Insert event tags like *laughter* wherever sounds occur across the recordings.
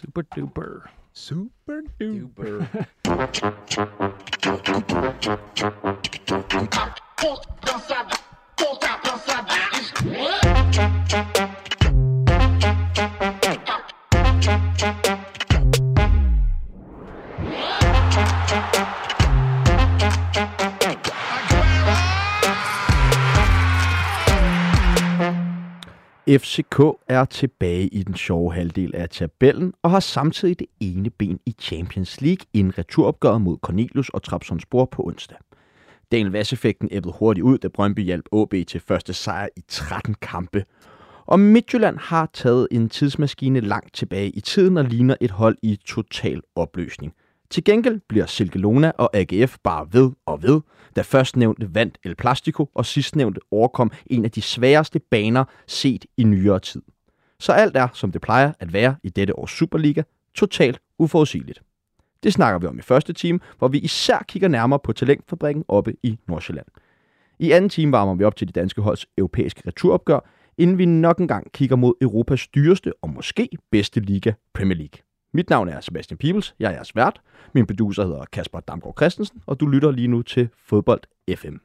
Super duper. Super duper. FCK er tilbage i den sjove halvdel af tabellen og har samtidig det ene ben i Champions League inden returopgøret mod Cornelius og Trabzonspor på onsdag. Daniel Vasseffekten æbbede hurtigt ud, da Brøndby hjalp AB til første sejr i 13 kampe. Og Midtjylland har taget en tidsmaskine langt tilbage i tiden og ligner et hold i total opløsning. Til gengæld bliver Silkelona og AGF bare ved og ved, da førstnævnte vandt El Plastico og sidstnævnte overkom en af de sværeste baner set i nyere tid. Så alt er, som det plejer at være i dette års Superliga, totalt uforudsigeligt. Det snakker vi om i første time, hvor vi især kigger nærmere på talentfabrikken oppe i Nordsjælland. I anden time varmer vi op til de danske holds europæiske returopgør, inden vi nok engang kigger mod Europas dyreste og måske bedste liga, Premier League. Mit navn er Sebastian Pibels, jeg er jeres vært. Min producer hedder Kasper Damgaard Christensen, og du lytter lige nu til Fodbold FM.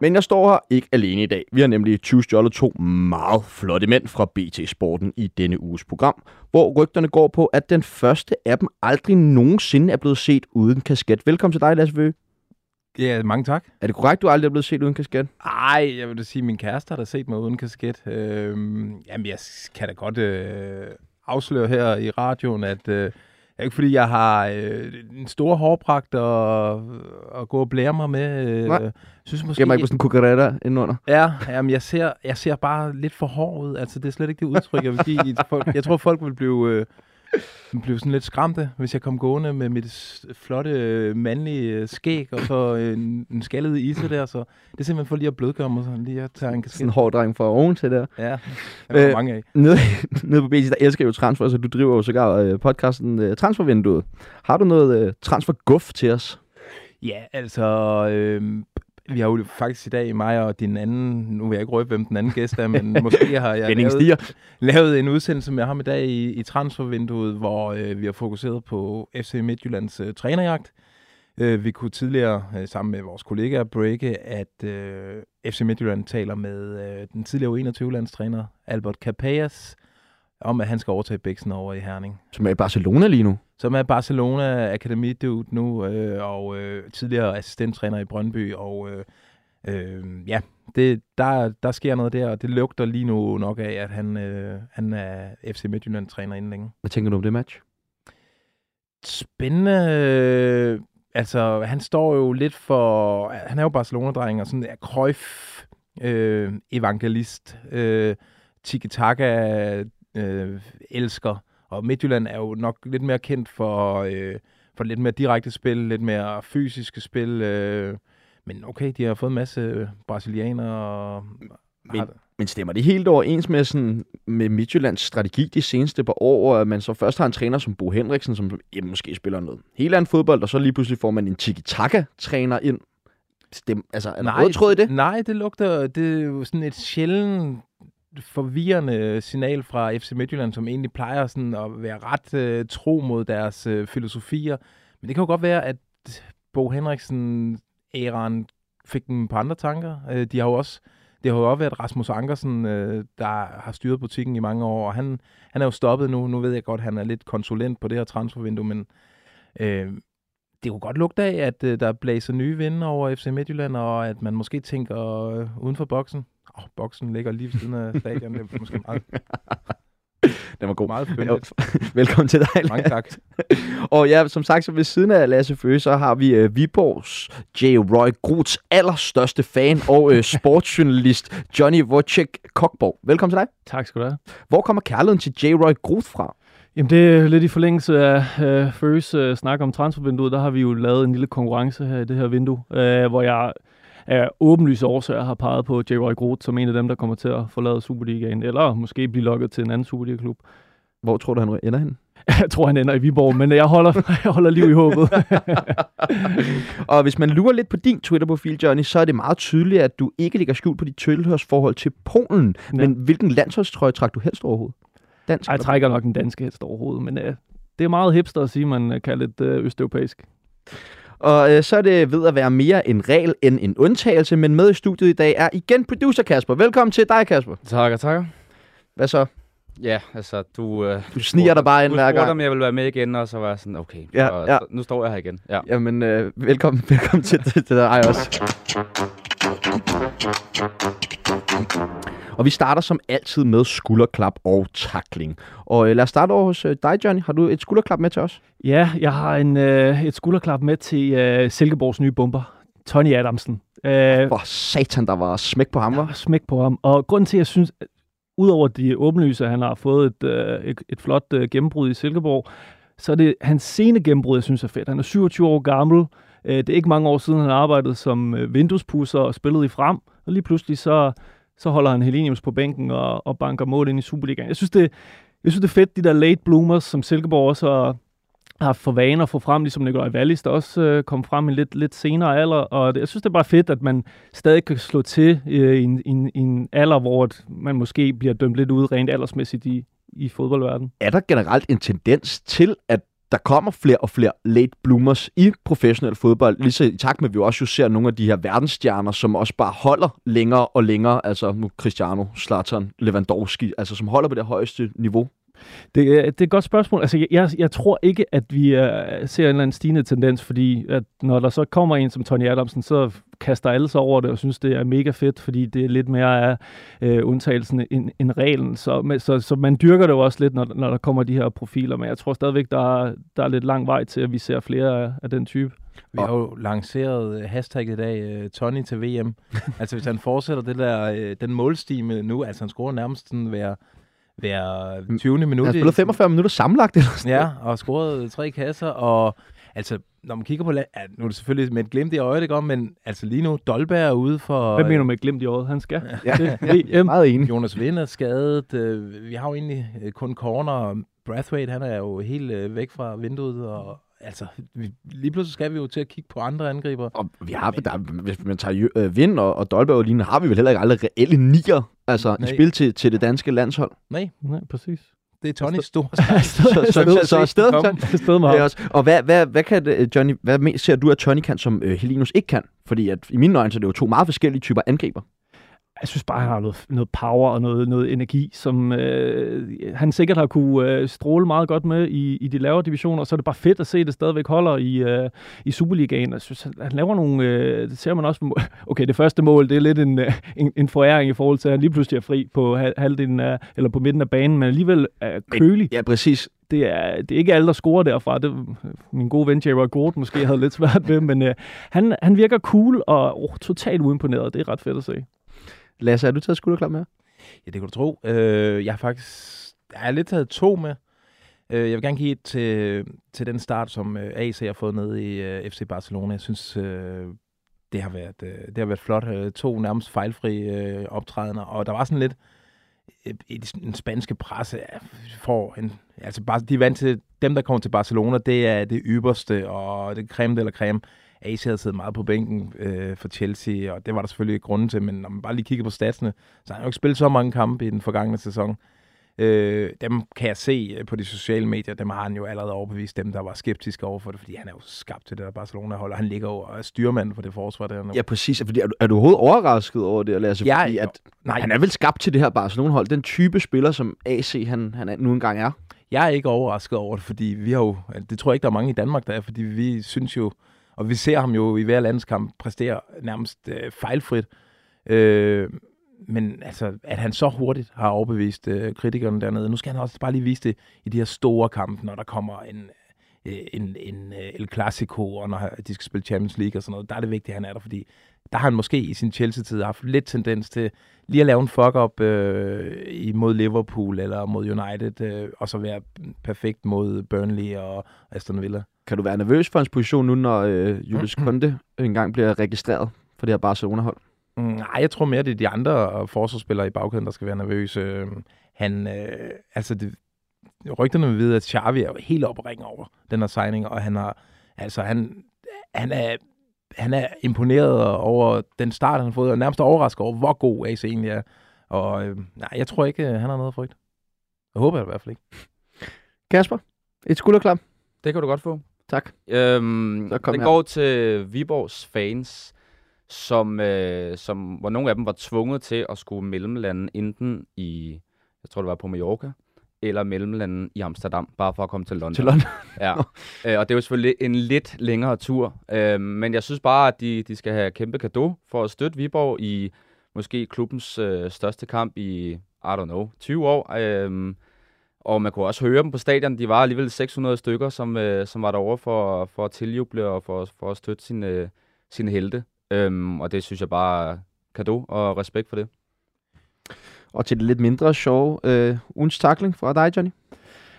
Men jeg står her ikke alene i dag. Vi har nemlig 20 stjålet to meget flotte mænd fra BT Sporten i denne uges program, hvor rygterne går på, at den første af dem aldrig nogensinde er blevet set uden kasket. Velkommen til dig, Lasse Vøge. Ja, mange tak. Er det korrekt, du aldrig er blevet set uden kasket? Ej, jeg vil da sige, at min kæreste har da set mig uden kasket. Øhm, jamen, jeg kan da godt øh, afsløre her i radioen, at øh, ikke fordi, jeg har øh, en stor hårpragt at, at gå og blære mig med. Øh, Nej. synes måske, Gemmer ikke på sådan en kukaretta indenunder. Ja, jamen, jeg, ser, jeg ser bare lidt for hård ud. Altså, det er slet ikke det udtryk, jeg vil give. folk. Jeg tror, folk vil blive, øh, blive sådan lidt skræmte, hvis jeg kom gående med mit flotte, øh, mandlige øh, skæg, og så en, en skaldet ise der. Så det er simpelthen for lige at blødgøre mig, sådan lige at tage en kasket. Sådan en hård dreng fra oven til der. Ja, der er Øh, øh, mange af. Nede, nede på BT, der elsker jeg jo transfer, så du driver jo sågar øh, podcasten øh, Transfervinduet. Har du noget øh, transferguf til os? Ja, altså... Øh, vi har jo faktisk i dag, mig og din anden, nu vil jeg ikke røbe, hvem den anden gæst er, men *laughs* måske har jeg lavet, lavet en udsendelse med ham i dag i, i transfervinduet, hvor øh, vi har fokuseret på FC Midtjyllands øh, trænerjagt. Øh, vi kunne tidligere øh, sammen med vores kollegaer breake, at øh, FC Midtjylland taler med øh, den tidligere U21-landstræner Albert Capellas om, at han skal overtage Bæksen over i Herning Som er i Barcelona lige nu. som er Barcelona Akademi dude nu, øh, og øh, tidligere assistenttræner i Brøndby, og øh, øh, ja, det, der, der sker noget der, og det lugter lige nu nok af, at han, øh, han er FC Midtjylland-træner inden længe. Hvad tænker du om det match? Spændende, øh, altså han står jo lidt for, han er jo Barcelona-dreng, og sådan er Cruyff, øh, evangelist, øh, tiki-taka, øh, elsker, og Midtjylland er jo nok lidt mere kendt for, øh, for lidt mere direkte spil, lidt mere fysiske spil. Øh, men okay, de har fået en masse brasilianere. Og Men- Men stemmer det helt overens med, sådan, med Midtjyllands strategi de seneste par år, at man så først har en træner som Bo Henriksen, som ja, måske spiller noget helt andet fodbold, og så lige pludselig får man en tiki-taka-træner ind? Stem, altså, er der rød tråd i det? Nej, det lugter, det er jo sådan et sjældent forvirrende signal fra FC Midtjylland, som egentlig plejer sådan at være ret øh, tro mod deres øh, filosofier. Men det kan jo godt være, at Bo Henriksen æraen fik dem på andre tanker. Øh, de har jo også, det har jo også været Rasmus Ankersen, øh, der har styret butikken i mange år, og han, han er jo stoppet nu. Nu ved jeg godt, at han er lidt konsulent på det her transfervindue, men øh, det kunne godt lugte af, at øh, der blæser nye vinde over FC Midtjylland, og at man måske tænker øh, uden for boksen. Åh, oh, boksen ligger lige ved siden af stadion. Det er måske meget, *laughs* Den var god. meget fyndigt. *laughs* Velkommen til dig, Mange tak. Og ja, som sagt, så ved siden af Lasse Føge, så har vi uh, Viborgs J. Roy Groths allerstørste fan og uh, *laughs* sportsjournalist Johnny Wojciech Kokborg. Velkommen til dig. Tak skal du have. Hvor kommer kærligheden til J. Roy Groth fra? Jamen det er lidt i forlængelse af øh, Føres øh, snak om transfervinduet. Der har vi jo lavet en lille konkurrence her i det her vindue, øh, hvor jeg af åbenlyse årsager har peget på J. Roy Groth som en af dem, der kommer til at forlade Superligaen, eller måske blive lukket til en anden Superliga-klub. Hvor tror du, han ender hen? *laughs* Jeg tror, han ender i Viborg, men jeg holder, *laughs* jeg holder liv i håbet. *laughs* og hvis man lurer lidt på din Twitter-profil, Johnny, så er det meget tydeligt, at du ikke ligger skjult på dit tilhørsforhold til Polen. Ja. Men hvilken landsholdstrøje trækker du helst overhovedet? Dansk, jeg trækker nok den danske helst overhovedet, men uh, det er meget hipster at sige, man uh, kalder det uh, østeuropæisk. Og øh, så er det ved at være mere en regel end en undtagelse, men med i studiet i dag er igen producer Kasper. Velkommen til dig, Kasper. Tak, tak. Hvad så? Ja, altså, du... Øh, du sniger dig bare ind hver gang. Du spurgte, om jeg ville være med igen, og så var jeg sådan, okay, ja, og, ja. Nu står jeg her igen. Ja. Jamen, øh, velkommen, *laughs* velkommen til, til, til dig også. Og vi starter som altid med skulderklap og takling. Og øh, lad os starte over hos øh, dig, Johnny. Har du et skulderklap med til os? Ja, jeg har en, øh, et skulderklap med til øh, Silkeborgs nye bomber, Tony Adamsen. Øh, For satan, der var smæk på ham, var? smæk på ham. Og grunden til, at jeg synes, udover de åbenlyse, at han har fået et, øh, et, et flot øh, gennembrud i Silkeborg, så er det hans sene gennembrud, jeg synes er fedt. Han er 27 år gammel. Øh, det er ikke mange år siden, han arbejdede som øh, vinduespusser og spillede i frem. Og lige pludselig så, så holder han Helenius på bænken og, og banker mål ind i Superligaen. Jeg synes, det, jeg synes, det er fedt, de der late bloomers, som Silkeborg også har for vane at få frem, ligesom Nikolaj Wallis, der også øh, kom frem i lidt, lidt senere alder. Og det, jeg synes, det er bare fedt, at man stadig kan slå til øh, i, en, i, en, i en alder, hvor man måske bliver dømt lidt ud rent aldersmæssigt i, i fodboldverdenen. Er der generelt en tendens til, at der kommer flere og flere late bloomers i professionel fodbold, lige så i takt med, at vi også jo ser nogle af de her verdensstjerner, som også bare holder længere og længere, altså nu Cristiano, Zlatan, Lewandowski, altså som holder på det højeste niveau det, det er et godt spørgsmål. Altså, jeg, jeg tror ikke, at vi uh, ser en eller anden stigende tendens, fordi at når der så kommer en som Tony Adamsen, så kaster alle sig over det og synes, det er mega fedt, fordi det er lidt mere af uh, undtagelsen end, end reglen. Så, så, så man dyrker det jo også lidt, når, når der kommer de her profiler, men jeg tror stadigvæk, der er, der er lidt lang vej til, at vi ser flere af, af den type. Vi har jo lanceret uh, hashtag i dag, uh, Tony til VM. *laughs* altså hvis han fortsætter det der, uh, den målstime nu, altså han scorer nærmest sådan hver hver 20. minut. Han spillet 45 minutter sammenlagt. Eller sådan ja, og scoret tre kasser, og altså, når man kigger på, ja, nu er det selvfølgelig med et glimt i øjet, ikke om, men altså lige nu, Dolberg er ude for... Hvad mener du med et glimt i øjet? Han skal. Ja, ja, ja, ja meget enig. Jonas Vind er skadet. Øh, vi har jo egentlig øh, kun corner. Brathwaite, han er jo helt øh, væk fra vinduet, og altså, vi, lige pludselig skal vi jo til at kigge på andre angriber. Og vi har, der, hvis man tager øh, Vind og, og Dolberg og lignende, har vi vel heller ikke aldrig reelle nier altså, i spil til, til det danske landshold. Nej, Nej præcis. Det er Tonys store *laughs* så, så, så, stedet med også. Og hvad, hvad, hvad, kan det, Johnny, hvad ser du, at Tony kan, som øh, Helinus ikke kan? Fordi at, i mine øjne, så er det jo to meget forskellige typer angriber jeg synes bare, han har noget, noget power og noget, noget energi, som øh, han sikkert har kunne øh, stråle meget godt med i, i de lavere divisioner, og så er det bare fedt at se, at det stadigvæk holder i, øh, i Superligaen. Jeg synes, han, han laver nogle, øh, det ser man også, *laughs* okay, det første mål, det er lidt en, øh, en, en foræring i forhold til, at han lige pludselig er fri på halvdelen af, eller på midten af banen, men alligevel er kølig. Ja, præcis det er, det er ikke alle, der scorer derfra. Det, min gode ven J.R. Gord måske havde lidt svært ved, men øh, han, han virker cool og oh, totalt uimponeret. Det er ret fedt at se. Lasse, er du taget skulderklap med? Ja, det kan du tro. Øh, jeg har faktisk jeg har lidt taget to med. Øh, jeg vil gerne give et til, til den start, som øh, AC har fået ned i øh, FC Barcelona. Jeg synes, øh, det, har været, øh, det har været flot. Øh, to nærmest fejlfri øh, optrædener, og der var sådan lidt øh, en den spanske presse får for en, altså bare, de er vant til, dem der kommer til Barcelona, det er det ypperste, og det creme eller creme. AC havde siddet meget på bænken øh, for Chelsea, og det var der selvfølgelig grunden til, men når man bare lige kigger på statsene, så har han jo ikke spillet så mange kampe i den forgangne sæson. Øh, dem kan jeg se øh, på de sociale medier, dem har han jo allerede overbevist, dem der var skeptiske over for det, fordi han er jo skabt til det der Barcelona-hold, og han ligger jo og er styrmand for det forsvar der nu. Ja, præcis. Fordi er, du, er du overhovedet overrasket over det, Lasse? Ja, fordi at, nej. Han er vel skabt til det her Barcelona-hold, den type spiller, som AC han, han nu engang er? Jeg er ikke overrasket over det, fordi vi har jo, det tror jeg ikke, der er mange i Danmark, der er, fordi vi synes jo, og vi ser ham jo i hver landskamp præstere nærmest øh, fejlfrit. Øh, men altså, at han så hurtigt har overbevist øh, kritikerne dernede. Nu skal han også bare lige vise det i de her store kampe, når der kommer en, en, en øh, El Clasico, og når de skal spille Champions League og sådan noget. Der er det vigtigt, at han er der, fordi der har han måske i sin Chelsea-tid haft lidt tendens til lige at lave en fuck-up øh, imod Liverpool eller mod United, øh, og så være perfekt mod Burnley og Aston Villa. Kan du være nervøs for hans position nu, når øh, Julius Kunde engang bliver registreret for det her Barcelona-hold? Mm, nej, jeg tror mere, det er de andre forsvarsspillere i bagkæden, der skal være nervøse. Han, øh, altså det, rygterne vil vide, at Xavi er jo helt op ringe over den her signing, og han har, altså han, han er han er imponeret over den start, han har fået, og nærmest overrasket over, hvor god AC egentlig er. Og øh, nej, jeg tror ikke, han har noget frygt. Jeg håber jeg i hvert fald ikke. *laughs* Kasper, et skulderklap. Det kan du godt få. Tak. Øhm, det her. går til Viborgs fans, som, øh, som, hvor nogle af dem var tvunget til at skulle mellemlande enten i, jeg tror det var på Mallorca, eller mellemlanden i Amsterdam, bare for at komme til London. Til London? *laughs* ja, øh, og det er jo selvfølgelig en lidt længere tur, øh, men jeg synes bare, at de, de skal have kæmpe gave for at støtte Viborg i måske klubbens øh, største kamp i, I don't know, 20 år. Øh, og man kunne også høre dem på stadion. De var alligevel 600 stykker, som, øh, som var derovre for, for at tiljuble og for, for at støtte sine, sine helte. Øhm, og det synes jeg bare er kado og respekt for det. Og til det lidt mindre sjove, øh, ugens takling fra dig, Johnny?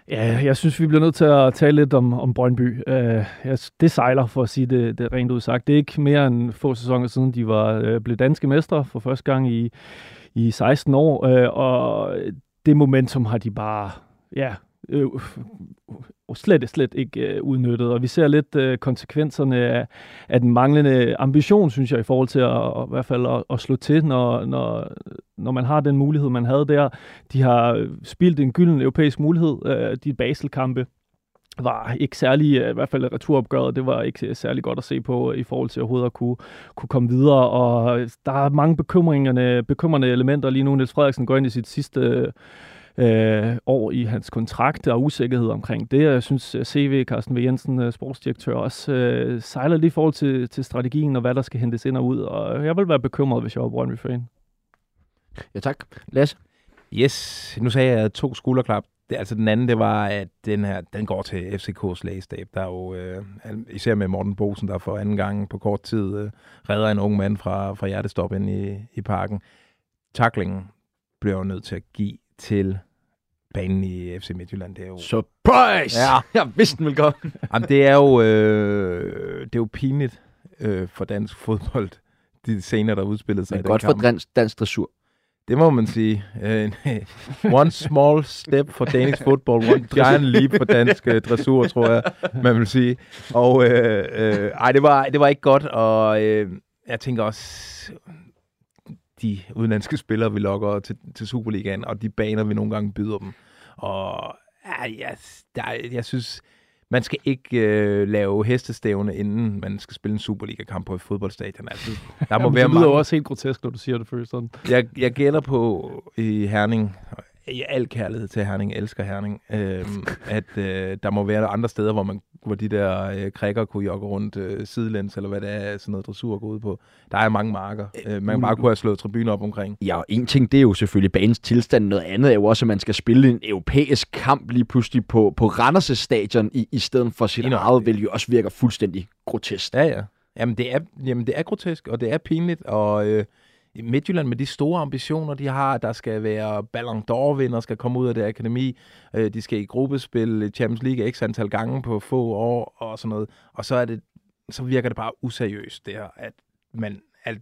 Ja, jeg synes, vi bliver nødt til at tale lidt om, om Brøndby. Uh, det sejler, for at sige det, det rent udsagt. Det er ikke mere end få sæsoner siden, de var øh, blevet danske mestre for første gang i, i 16 år. øh, og det momentum har de bare ja, øh, slet, slet ikke øh, udnyttet. Og vi ser lidt øh, konsekvenserne af, af den manglende ambition, synes jeg, i forhold til at, og, i hvert fald at, at slå til, når, når, når man har den mulighed, man havde der. De har øh, spildt en gylden europæisk mulighed, øh, de Basel-kampe var ikke særlig, øh, i hvert fald returopgøret, det var ikke særlig godt at se på øh, i forhold til overhovedet at kunne, kunne komme videre, og der er mange bekymringerne, bekymrende elementer lige nu. Niels Frederiksen går ind i sit sidste øh, år i hans kontrakt og usikkerhed omkring det. Jeg synes, CV, Carsten V. Jensen, øh, sportsdirektør, også øh, sejler lige i forhold til, til strategien og hvad der skal hentes ind og ud. Og jeg vil være bekymret, hvis jeg var Brøndby-fan. Ja, tak. Lasse? Yes, nu sagde jeg to skulderklap. Det, altså den anden, det var, at den her, den går til FCK's lægestab. Der er jo, øh, især med Morten Bosen, der for anden gang på kort tid øh, redder en ung mand fra, fra hjertestop ind i, i parken. Taklingen bliver jo nødt til at give til banen i FC Midtjylland. Det er jo... Surprise! Ja. *laughs* Jeg vidste den ville komme. *laughs* Jamen, det er jo, øh, det er jo pinligt øh, for dansk fodbold, de scener, der udspillede sig Men i godt for dansk, dansk dressur. Det må man sige. Uh, *laughs* one small step for Danish football, one giant leap for dansk uh, dressur, tror jeg, man vil sige. Og uh, uh, ej, det var, det var ikke godt, og uh, jeg tænker også, de udenlandske spillere, vi lokker til, til Superligaen, og de baner, vi nogle gange byder dem. Og ja, jeg, der, jeg synes, man skal ikke øh, lave hestestævne, inden man skal spille en Superliga-kamp på et fodboldstadion. Altså, der må Jamen, være det lyder mange... også helt grotesk, når du siger det først sådan. Jeg, jeg gælder på i Herning, i al kærlighed til Herning, elsker Herning, øh, *laughs* at øh, der må være andre steder, hvor man hvor de der øh, krikker kunne jogge rundt øh, sidelæns, eller hvad det er, sådan noget dressur går ud på. Der er mange marker. Øh, man bare kunne have slået tribuner op omkring. Ja, og en ting, det er jo selvfølgelig banens tilstand. Noget andet er jo også, at man skal spille en europæisk kamp lige pludselig på, på Randers stadion i, i stedet for sit eget, vil jo også virker fuldstændig grotesk. Ja, ja. Jamen det, er, jamen, det er grotesk, og det er pinligt, og... Øh, Midtjylland med de store ambitioner, de har, der skal være Ballon d'Or-vinder, skal komme ud af det akademi, øh, de skal i gruppespil Champions League x antal gange på få år og sådan noget. Og så er det, så virker det bare useriøst, det her, at man, at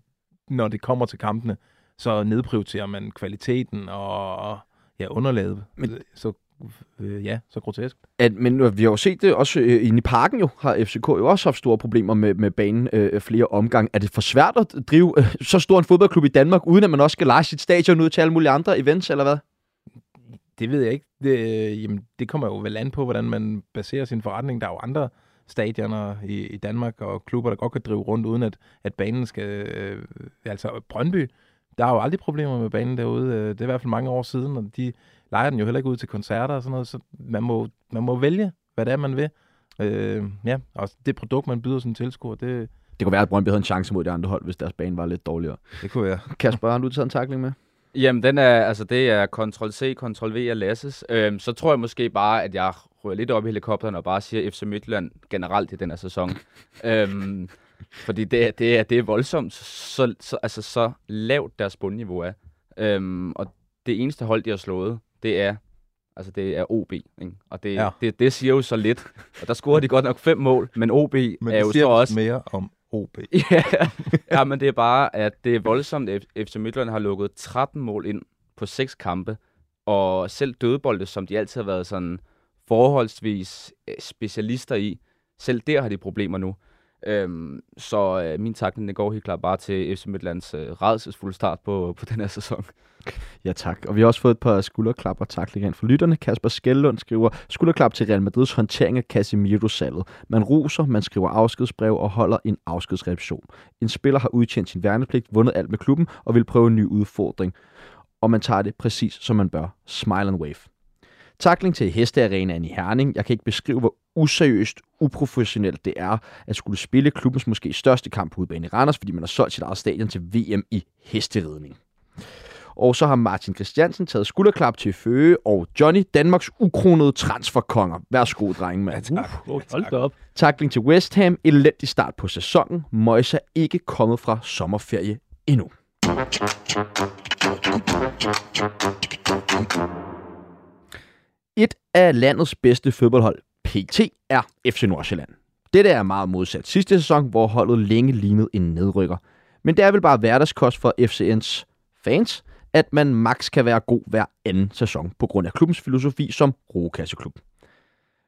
når det kommer til kampene, så nedprioriterer man kvaliteten og ja, underlaget. Men, så øh, ja, så grotesk. At, men vi har jo set det også øh, inde i parken jo, har FCK jo også haft store problemer med, med banen øh, flere omgange. Er det for svært at drive øh, så stor en fodboldklub i Danmark, uden at man også skal lege sit stadion ud til alle mulige andre events, eller hvad? Det ved jeg ikke. Det, øh, jamen, det kommer jo vel an på, hvordan man baserer sin forretning. Der er jo andre stadioner i, i Danmark og klubber, der godt kan drive rundt, uden at, at banen skal... Øh, altså Brøndby, der er jo aldrig problemer med banen derude. Øh, det er i hvert fald mange år siden, og de leger den jo heller ikke ud til koncerter og sådan noget, så man må, man må vælge, hvad det er, man vil. Øh, ja, og det produkt, man byder som tilskuer, det... Det kunne være, at Brøndby havde en chance mod de andre hold, hvis deres bane var lidt dårligere. Det kunne være. Kasper, har du taget en takling med? Jamen, den er, altså, det er Ctrl-C, Ctrl-V af Lasses. Øhm, så tror jeg måske bare, at jeg rører lidt op i helikopteren og bare siger FC Midtjylland generelt i den her sæson. *laughs* øhm, fordi det, det, er, det er voldsomt, så, så, altså, så lavt deres bundniveau er. Øhm, og det eneste hold, de har slået, det er Altså, det er OB, ikke? Og det, ja. det, det siger jo så lidt. Og der scorer de godt nok fem mål, men OB men er jo så også... mere om OB. *laughs* ja, ja, men det er bare, at det er voldsomt, at FC Midtjylland har lukket 13 mål ind på seks kampe. Og selv dødbolde, som de altid har været sådan forholdsvis øh, specialister i. Selv der har de problemer nu. Øhm, så øh, min takning det går helt klart bare til FC Midtlands øh, redselsfulde start på, på den her sæson. Ja tak, og vi har også fået et par skulderklap og taklinger ind for lytterne. Kasper Skellund skriver, skulderklap til Real Madrids håndtering af Casemiro-salget. Man ruser, man skriver afskedsbrev og holder en afskedsreaktion. En spiller har udtjent sin værnepligt, vundet alt med klubben og vil prøve en ny udfordring. Og man tager det præcis som man bør. Smile and wave. Takling til Hestearenaen i Herning. Jeg kan ikke beskrive, hvor useriøst, uprofessionelt det er at skulle spille klubbens måske største kamp på udbanen i Randers, fordi man har solgt sit eget stadion til VM i hesteridning. Og så har Martin Christiansen taget skulderklap til Føge og Johnny, Danmarks ukronede transferkonger. Værsgo, drenge, mand. tak. Uh, hold da op. Takling til West Ham. Elendig start på sæsonen. Moyes er ikke kommet fra sommerferie endnu. Et af landets bedste fodboldhold, PT, er FC Nordsjælland. Dette er meget modsat sidste sæson, hvor holdet længe lignede en nedrykker. Men det er vel bare hverdagskost for FCN's fans, at man maks kan være god hver anden sæson på grund af klubbens filosofi som rokasseklub.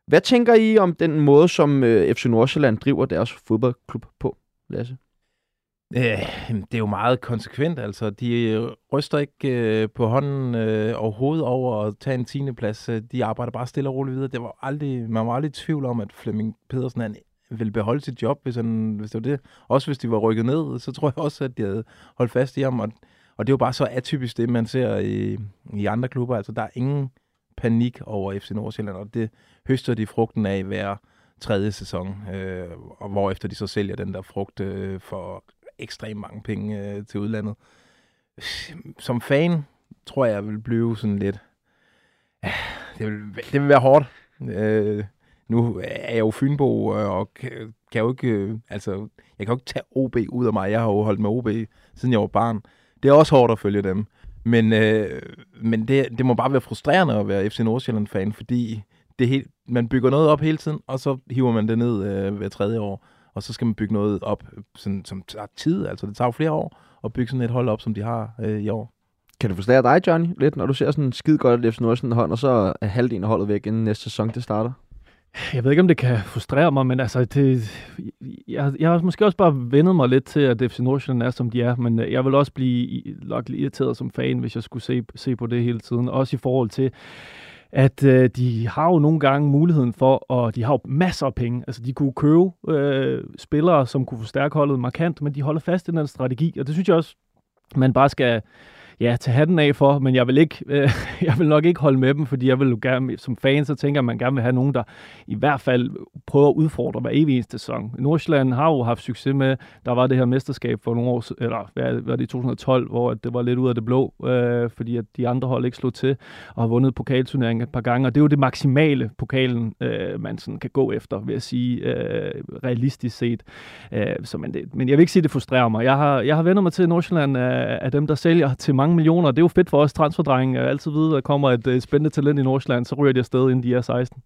Hvad tænker I om den måde, som øh, FC Nordsjælland driver deres fodboldklub på, Lasse? Øh, det er jo meget konsekvent, altså. De øh, ryster ikke øh, på hånden øh, overhovedet over at tage en tiende plads. Øh, de arbejder bare stille og roligt videre. Det var aldrig, man var aldrig i tvivl om, at Flemming Pedersen han ville beholde sit job, hvis, han, hvis det var det. Også hvis de var rykket ned, så tror jeg også, at de havde holdt fast i ham. Og, og det er jo bare så atypisk det, man ser i, i andre klubber. Altså, der er ingen panik over FC Nordsjælland, og det høster de frugten af hver tredje sæson, øh, og hvorefter de så sælger den der frugt øh, for ekstremt mange penge øh, til udlandet. Som fan tror jeg, jeg vil blive sådan lidt... Ja, det, vil, det vil være hårdt. Øh, nu er jeg jo Fynbo, øh, og kan, kan jo ikke... Øh, altså, jeg kan jo ikke tage OB ud af mig. Jeg har jo holdt med OB, siden jeg var barn. Det er også hårdt at følge dem. Men, øh, men det, det må bare være frustrerende at være FC Nordsjælland-fan, fordi det helt, man bygger noget op hele tiden, og så hiver man det ned øh, hver tredje år og så skal man bygge noget op, sådan, som tager tid. Altså, det tager jo flere år at bygge sådan et hold op, som de har øh, i år. Kan du forstå dig, Johnny, lidt, når du ser sådan skide godt FC Nordsjælland hold, og så er halvdelen af holdet væk, inden næste sæson det starter? Jeg ved ikke, om det kan frustrere mig, men altså, det, jeg, jeg har måske også bare vendet mig lidt til, at FC Nordsjælland er, som de er, men jeg vil også blive nok irriteret som fan, hvis jeg skulle se, se på det hele tiden. Også i forhold til, at øh, de har jo nogle gange muligheden for, og de har jo masser af penge. Altså, de kunne købe øh, spillere, som kunne forstærke holdet markant, men de holder fast i den strategi, og det synes jeg også, man bare skal ja, tage hatten af for, men jeg vil, ikke, *laughs* øh, jeg vil nok ikke holde med dem, fordi jeg vil jo gerne, som fan, så tænker man gerne vil have nogen, der i hvert fald prøver at udfordre hver evig eneste sæson. Nordsjælland har jo haft succes med, der var det her mesterskab for nogle år, eller hvad var det i 2012, hvor det var lidt ud af det blå, øh, fordi at de andre hold ikke slog til, og har vundet pokalturneringen et par gange, og det er jo det maksimale pokalen, øh, man sådan kan gå efter, vil jeg sige, øh, realistisk set. Øh, så men, det, men jeg vil ikke sige, at det frustrerer mig. Jeg har, jeg har vendt mig til Nordsjælland af, er dem, der sælger til mange mange millioner. Det er jo fedt for os transferdrenge. at altid vide, at der kommer et, øh, spændende talent i Nordsjælland, så ryger de afsted, inden de er 16.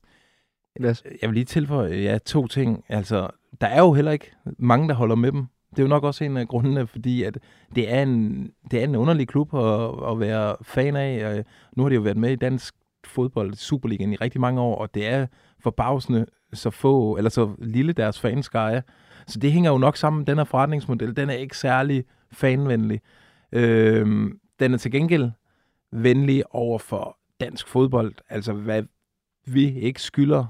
Jeg vil lige tilføje ja, to ting. Altså, der er jo heller ikke mange, der holder med dem. Det er jo nok også en af grundene, fordi at det, er en, det er en underlig klub at, at være fan af. Øh, nu har de jo været med i dansk fodbold, Superligaen, i rigtig mange år, og det er forbavsende så få, eller så lille deres fanskare er. Så det hænger jo nok sammen. Den her forretningsmodel, den er ikke særlig fanvenlig. Øhm, den er til gengæld venlig over for dansk fodbold. Altså, hvad vi ikke skylder,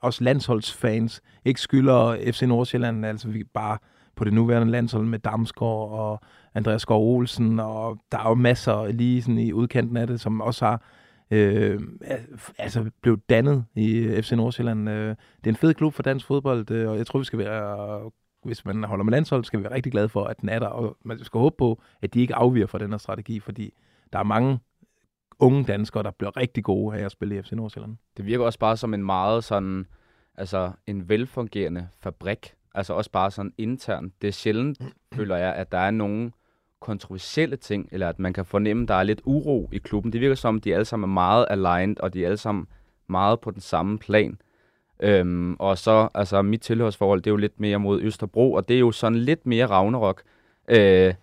os landsholdsfans, ikke skylder FC Nordsjælland, altså vi bare på det nuværende landshold med Damsgaard og Andreas Skov Olsen, og der er jo masser lige sådan i udkanten af det, som også har øh, altså blevet dannet i FC Nordsjælland. Øh, det er en fed klub for dansk fodbold, øh, og jeg tror, vi skal være hvis man holder med landsholdet, skal vi være rigtig glade for, at den er der, og man skal håbe på, at de ikke afviger fra den her strategi, fordi der er mange unge danskere, der bliver rigtig gode af at spille i FC Nordsjælland. Det virker også bare som en meget sådan, altså en velfungerende fabrik, altså også bare sådan internt. Det er sjældent, føler jeg, at der er nogen kontroversielle ting, eller at man kan fornemme, at der er lidt uro i klubben. Det virker som, at de alle sammen er meget aligned, og de er alle sammen meget på den samme plan. Øhm, og så, altså mit tilhørsforhold, det er jo lidt mere mod Østerbro, og det er jo sådan lidt mere Ragnarok. Øh,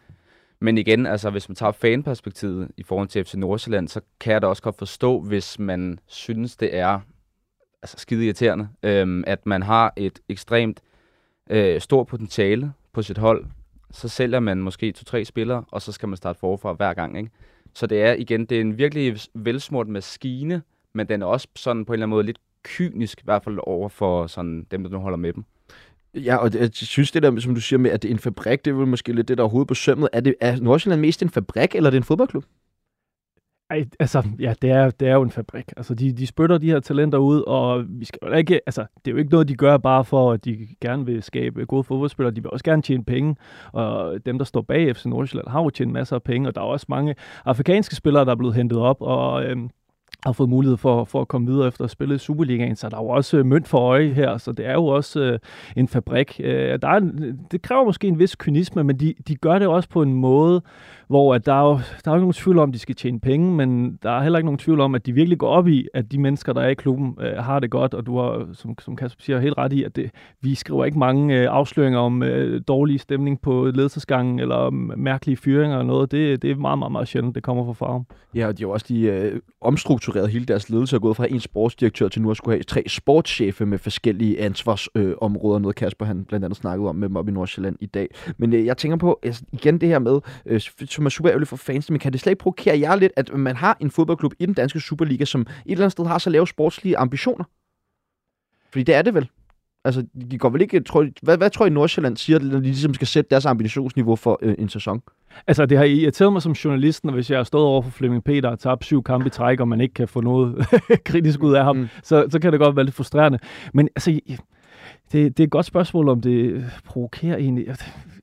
men igen, altså hvis man tager fanperspektivet i forhold til FC Nordsjælland, så kan jeg da også godt forstå, hvis man synes, det er altså skide irriterende, øhm, at man har et ekstremt øh, stort potentiale på sit hold, så sælger man måske to-tre spillere, og så skal man starte forfra hver gang, ikke? Så det er igen, det er en virkelig velsmurt maskine, men den er også sådan på en eller anden måde lidt kynisk, i hvert fald over for sådan dem, der nu holder med dem. Ja, og jeg synes det der, som du siger med, at det er en fabrik, det er vel måske lidt det, der er hovedet på sømmet. Er, det, er Nordsjælland mest en fabrik, eller er det en fodboldklub? Ej, altså, ja, det er, det er jo en fabrik. Altså, de, de spytter de her talenter ud, og vi skal jo ikke, altså, det er jo ikke noget, de gør bare for, at de gerne vil skabe gode fodboldspillere. De vil også gerne tjene penge, og dem, der står bag FC Nordsjælland, har jo tjent masser af penge, og der er også mange afrikanske spillere, der er blevet hentet op, og øhm, har fået mulighed for, for at komme videre efter at spille i Superligaen, så der er jo også øh, mønt for øje her, så det er jo også øh, en fabrik. Øh, der er, det kræver måske en vis kynisme, men de, de gør det også på en måde, hvor at der, er jo, der er jo ikke nogen tvivl om, at de skal tjene penge, men der er heller ikke nogen tvivl om, at de virkelig går op i, at de mennesker, der er i klubben, øh, har det godt, og du har, som, som Kasper siger, helt ret i, at det, vi skriver ikke mange øh, afsløringer om øh, dårlig stemning på ledelsesgangen, eller mærkelige fyringer eller noget. Det, det er meget, meget, meget sjældent, det kommer fra farven. Ja, og de har også de øh, omstruktureret hele deres ledelse og gået fra en sportsdirektør til nu at skulle have tre sportschefer med forskellige ansvarsområder, øh, noget Kasper han blandt andet snakkede om med dem op i Nordsjælland i dag. Men øh, jeg tænker på, altså, igen det her med, øh, som er super ærgerligt for fans, men kan det slet ikke provokere jer lidt, at man har en fodboldklub i den danske Superliga, som et eller andet sted har så lave sportslige ambitioner? Fordi det er det vel? Altså, de går vel ikke... Tror, hvad, hvad tror I Nordsjælland siger, når de ligesom skal sætte deres ambitionsniveau for øh, en sæson? Altså, det har irriteret mig som journalist, når hvis jeg har stået over for Flemming Peter og tabt syv kampe i træk, og man ikke kan få noget *laughs* kritisk ud af ham, mm. så, så kan det godt være lidt frustrerende. Men altså, det, det er et godt spørgsmål, om det provokerer egentlig.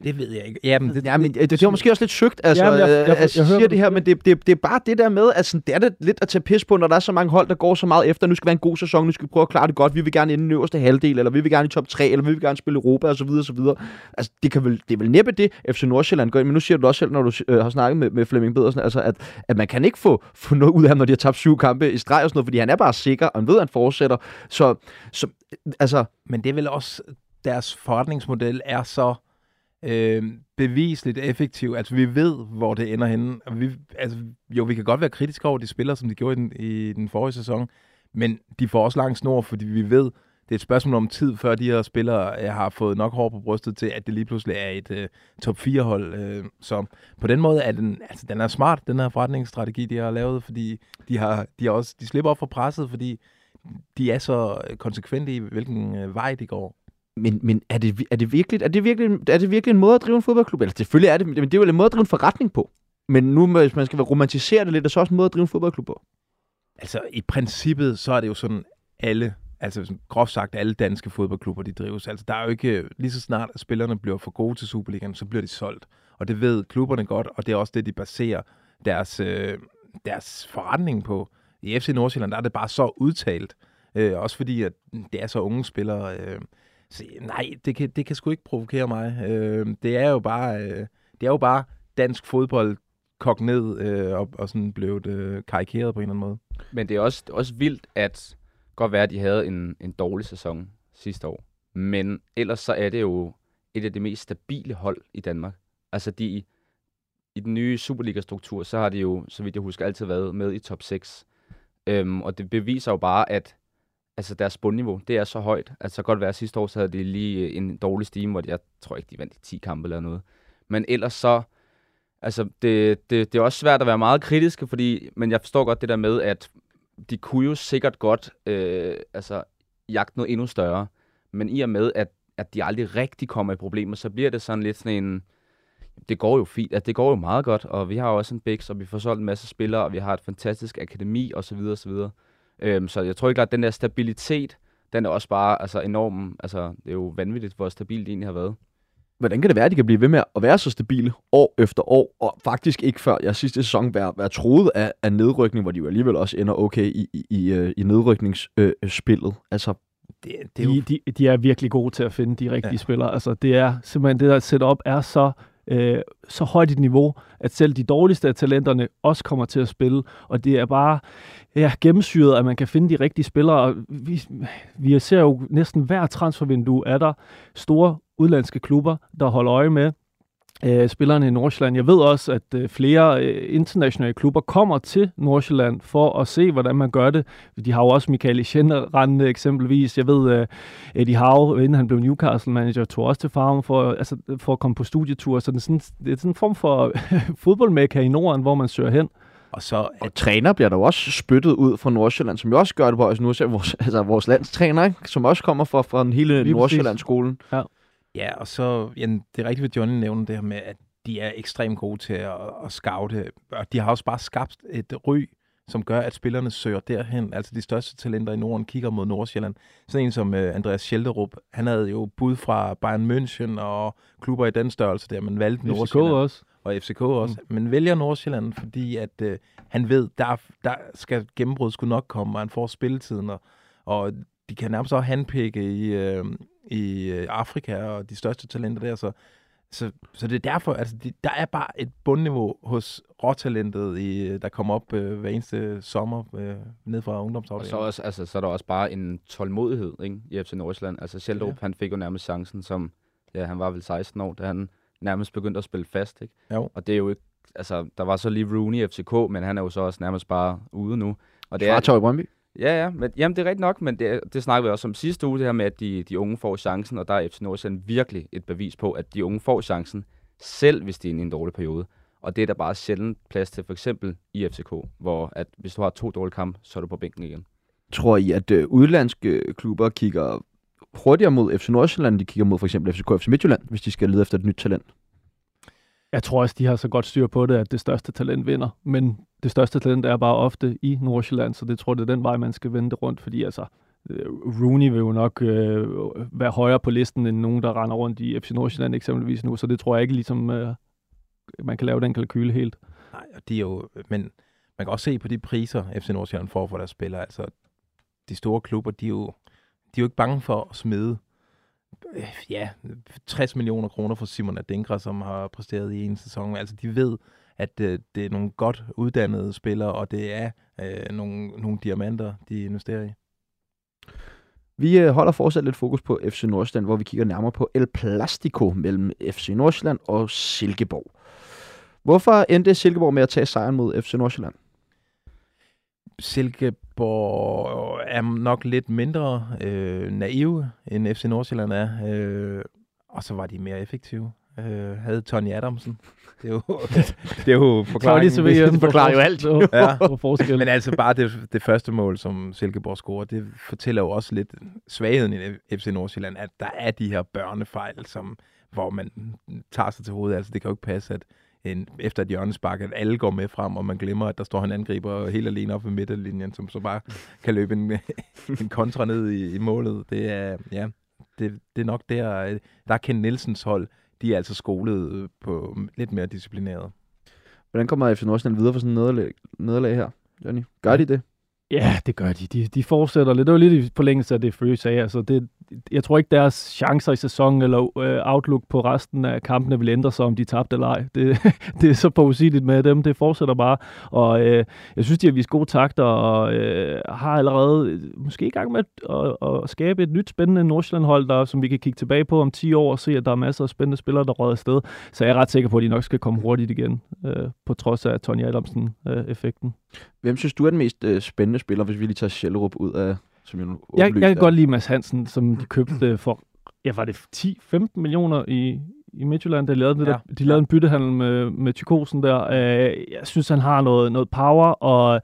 Det ved jeg ikke. Jamen, det, Jamen, det, det var måske også lidt sygt, altså, Jamen, jeg, jeg, jeg, jeg, jeg siger det her, men det, det, det er bare det der med, at sådan, det er det lidt at tage pis på, når der er så mange hold, der går så meget efter, nu skal være en god sæson, nu skal vi prøve at klare det godt, vi vil gerne ind i den øverste halvdel, eller vi vil gerne i top 3, eller vi vil gerne spille Europa, og så videre, og så videre. Altså, det, kan vel, det er vel næppe det, FC Nordsjælland gør, men nu siger du også selv, når du øh, har snakket med, med Flemming Bedersen, altså, at, at man kan ikke få, få noget ud af ham, når de har tabt syv kampe i streg og sådan noget, fordi han er bare sikker, og han ved, at han fortsætter. Så, så altså... Men det er vel også, deres forretningsmodel er så øh, bevisligt effektiv. Altså, vi ved, hvor det ender henne. Vi, altså, jo, vi kan godt være kritiske over de spillere, som de gjorde i den, i den forrige sæson, men de får også lang snor, fordi vi ved, det er et spørgsmål om tid, før de her spillere øh, har fået nok hår på brystet til, at det lige pludselig er et øh, top 4-hold. Øh, så på den måde er den, altså, den er smart, den her forretningsstrategi, de har lavet, fordi de, har, de, har også, de slipper op for presset, fordi de er så konsekvente i, hvilken uh, vej de går. Men, men er, det, er, det virkelig, er, det virkelig, er det virkelig en måde at drive en fodboldklub? Eller selvfølgelig er det, men det er jo en måde at drive en forretning på. Men nu, hvis man skal romantisere det lidt, er det så også en måde at drive en fodboldklub på? Altså, i princippet, så er det jo sådan, alle, altså groft sagt, alle danske fodboldklubber, de drives. Altså, der er jo ikke, lige så snart at spillerne bliver for gode til Superligaen, så bliver de solgt. Og det ved klubberne godt, og det er også det, de baserer deres, øh, deres forretning på. I FC Nordsjælland, der er det bare så udtalt. Øh, også fordi, at det er så unge spillere. Øh, så, nej, det kan, det kan sgu ikke provokere mig. Øh, det er jo bare, øh, det er jo bare dansk fodbold kogt ned øh, og, og sådan blevet øh, karikeret på en eller anden måde. Men det er også, også vildt, at godt være, at de havde en, en dårlig sæson sidste år. Men ellers så er det jo et af de mest stabile hold i Danmark. Altså de, i den nye Superliga-struktur, så har de jo, så vidt jeg husker, altid været med i top 6. Øhm, og det beviser jo bare, at altså deres bundniveau, det er så højt. Altså så godt være, at sidste år, så havde de lige øh, en dårlig stime, hvor de, jeg tror ikke, de vandt 10 kampe eller noget. Men ellers så, altså det, det, det er også svært at være meget kritiske, fordi, men jeg forstår godt det der med, at de kunne jo sikkert godt øh, altså, jagte noget endnu større. Men i og med, at, at de aldrig rigtig kommer i problemer, så bliver det sådan lidt sådan en, det går jo fint, altså, det går jo meget godt, og vi har også en Bix, og vi får solgt en masse spillere, og vi har et fantastisk akademi, og så videre, og så videre. Øhm, så jeg tror ikke, at den der stabilitet, den er også bare altså, enorm. Altså, det er jo vanvittigt, hvor stabilt det egentlig har været. Hvordan kan det være, at de kan blive ved med at være så stabile år efter år, og faktisk ikke før jeg sidste sæson være, være troet af, af nedrykning, hvor de jo alligevel også ender okay i, i, i, øh, i nedrykningsspillet. Øh, altså, det, det er jo... de, de, de er virkelig gode til at finde de rigtige ja. spillere. Altså, det er simpelthen, det der setup er så øh, så højt et niveau, at selv de dårligste af talenterne også kommer til at spille. Og det er bare ja, gennemsyret, at man kan finde de rigtige spillere. Og vi, vi ser jo næsten hver transfervindue, er der store udlandske klubber, der holder øje med, øh, spillerne i Nordsjælland. Jeg ved også, at øh, flere øh, internationale klubber kommer til Nordsjælland for at se, hvordan man gør det. De har jo også Michael Eschenrande eksempelvis. Jeg ved, øh, Eddie Howe, inden han blev Newcastle-manager, tog også til farven for, altså, for at komme på studietur. Så det er sådan, det er sådan en form for *laughs* fodboldmekka i Norden, hvor man søger hen. Og så og træner bliver der jo også spyttet ud fra Nordsjælland, som jo også gør det på os nu, så vores, altså vores landstræner, ikke? som også kommer fra, fra den hele Nordsjællandsskolen. Ja. Ja, og så, ja, det er rigtigt, hvad Johnny nævner det her med, at de er ekstremt gode til at, at scoute, og de har også bare skabt et ry, som gør, at spillerne søger derhen. Altså de største talenter i Norden kigger mod Nordsjælland. Sådan en som uh, Andreas Schelderup, han havde jo bud fra Bayern München og klubber i den størrelse der, man valgte FCK Nordsjælland. også. Og FCK også. Mm. Men vælger Nordsjælland, fordi at uh, han ved, der, der skal gennembrud skulle nok komme, og han får spilletiden, og, og de kan nærmest også handpikke i, uh, i øh, Afrika og de største talenter der, så, så, så det er derfor, altså de, der er bare et bundniveau hos råtalentet, i, øh, der kommer op øh, hver eneste sommer øh, ned fra ungdomsafdelingen. Og så, også, altså, så er der også bare en tålmodighed ikke, i FC Nordsjælland. Altså Sheldrup, ja. han fik jo nærmest chancen som, ja, han var vel 16 år, da han nærmest begyndte at spille fast. Ikke? Jo. Og det er jo ikke, altså der var så lige Rooney i FCK, men han er jo så også nærmest bare ude nu. Og det er, i Brøndby? Ja, ja. Men, jamen, det er rigtigt nok, men det, det snakker vi også om sidste uge, det her med, at de, de unge får chancen, og der er FC Nordsjælland virkelig et bevis på, at de unge får chancen, selv hvis de er inde i en dårlig periode. Og det er der bare sjældent plads til, for eksempel i FCK, hvor at hvis du har to dårlige kampe, så er du på bænken igen. Tror I, at øh, udlandske klubber kigger hurtigere mod FC Nordsjælland, de kigger mod for eksempel FCK FC Midtjylland, hvis de skal lede efter et nyt talent? Jeg tror også, de har så godt styr på det, at det største talent vinder. Men det største talent er bare ofte i Nordsjælland, så det tror jeg, det er den vej, man skal vende det rundt, fordi altså, øh, Rooney vil jo nok øh, være højere på listen end nogen, der render rundt i FC Nordsjælland eksempelvis nu, så det tror jeg ikke ligesom, øh, man kan lave den kalkyle helt. Nej, og det er jo, men man kan også se på de priser, FC Nordsjælland får for deres spillere, altså de store klubber, de er jo, de er jo ikke bange for at smide ja, 60 millioner kroner for Simon Adengra, som har præsteret i en sæson. Altså, de ved, at øh, det er nogle godt uddannede spillere, og det er øh, nogle, nogle diamanter, de investerer i. Vi øh, holder fortsat lidt fokus på FC Nordsjælland, hvor vi kigger nærmere på El Plastico mellem FC Nordsjælland og Silkeborg. Hvorfor endte Silkeborg med at tage sejren mod FC Nordsjælland? Silkeborg er nok lidt mindre øh, naive, end FC Nordsjælland er. Øh, og så var de mere effektive. Øh, havde Tony Adamsen. Det er jo, *laughs* det er jo forklaringen. det, det forklarer jo alt. *laughs* ja. Men altså bare det, det første mål, som Silkeborg scorer, det fortæller jo også lidt svagheden i FC Nordsjælland, at der er de her børnefejl, som, hvor man tager sig til hovedet. Altså det kan jo ikke passe, at en, efter et hjørnespark, at alle går med frem, og man glemmer, at der står en angriber helt alene op ved midterlinjen, som så bare kan løbe en, *laughs* en kontra ned i, i målet. Det er, ja, det, det er nok der, der er Ken Nielsens hold, de er altså skolet på lidt mere disciplineret. Hvordan kommer FC Nordsjælland videre for sådan en nederlag, nederlag her, Johnny? Gør de det? Ja, det gør de. De, de fortsætter lidt. Det var lidt i forlængelse af det, Føge sagde. Altså, det, jeg tror ikke, deres chancer i sæsonen eller øh, outlook på resten af kampene vil ændre sig, om de tabte eller ej. Det, *laughs* det er så positivt med dem. Det fortsætter bare. Og øh, jeg synes, de har vist gode takter og øh, har allerede øh, måske i gang med at, at, at skabe et nyt spændende Nordsjælland-hold, der, som vi kan kigge tilbage på om 10 år og se, at der er masser af spændende spillere, der råder afsted. Så jeg er ret sikker på, at de nok skal komme hurtigt igen, øh, på trods af Tony Adamsen-effekten. Øh, Hvem synes du er den mest øh, spændende spiller, hvis vi lige tager Sjællerup ud af som jeg, jeg, jeg kan godt lide Mads Hansen, som de købte *clears throat* for, ja, var det 10-15 millioner i, i Midtjylland, der lavede det ja. der, de lavede en byttehandel med, med Tykosen der. Øh, jeg synes, han har noget, noget power, og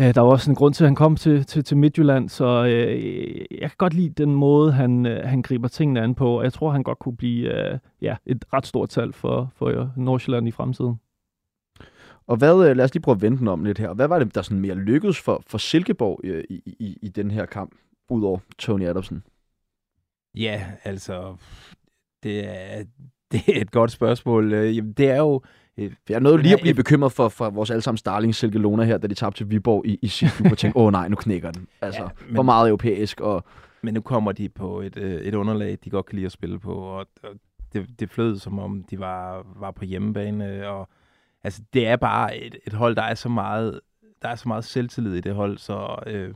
øh, der var også en grund til, at han kom til, til, til Midtjylland, så øh, jeg kan godt lide den måde, han, øh, han griber tingene an på, og jeg tror, han godt kunne blive øh, ja, et ret stort tal for, for Nordsjælland i fremtiden. Og hvad, øh, lad os lige prøve at vente om lidt her. Hvad var det, der sådan mere lykkedes for, for Silkeborg øh, i, i, i den her kamp, udover Tony Adamsen? Ja, altså, det er, *laughs* det er et godt spørgsmål. Øh, jamen, det er jo... Jeg er nødt lige at blive bekymret for, for vores allesammens darling Silke Lona her, da de tabte til Viborg i, i sidste uge, og tænkte, åh oh, nej, nu knækker den. Altså, ja, men, for meget europæisk. Og... Men nu kommer de på et, et underlag, de godt kan lide at spille på, og, og det, det flød som om, de var, var på hjemmebane, og altså, det er bare et, et hold, der er så meget, der er så meget selvtillid i det hold, så... Øh,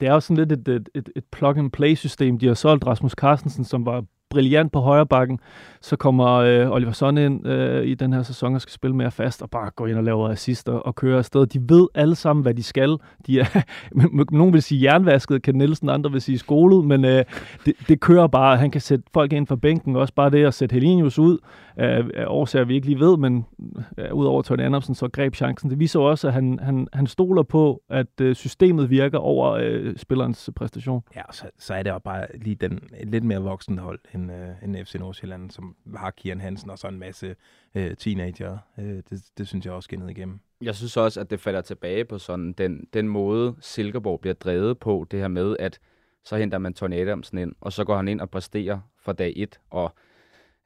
det er jo sådan lidt et, et, et, et plug-and-play-system. De har solgt Rasmus Carstensen, som var brilliant på højre bakken. Så kommer øh, Oliver Sonne ind øh, i den her sæson og skal spille mere fast og bare gå ind og lave assister og køre afsted. De ved alle sammen, hvad de skal. De er, *laughs* nogen vil sige jernvasket, Ken Nielsen, andre vil sige skolet, men øh, det, det kører bare. Han kan sætte folk ind fra bænken, også bare det at sætte Helinius ud Øh, årsager, vi ikke lige ved, men øh, udover Tony Andersen, så greb chancen. Det viser også, at han, han, han stoler på, at øh, systemet virker over øh, spillerens præstation. Ja, så, så er det jo bare lige den, lidt mere voksne hold end, øh, end FC Nordsjælland, som har Kian Hansen og så en masse øh, teenager. Øh, det, det synes jeg også skinnede igennem. Jeg synes også, at det falder tilbage på sådan den, den måde, Silkeborg bliver drevet på, det her med, at så henter man Tony Adamsen ind, og så går han ind og præsterer fra dag et, og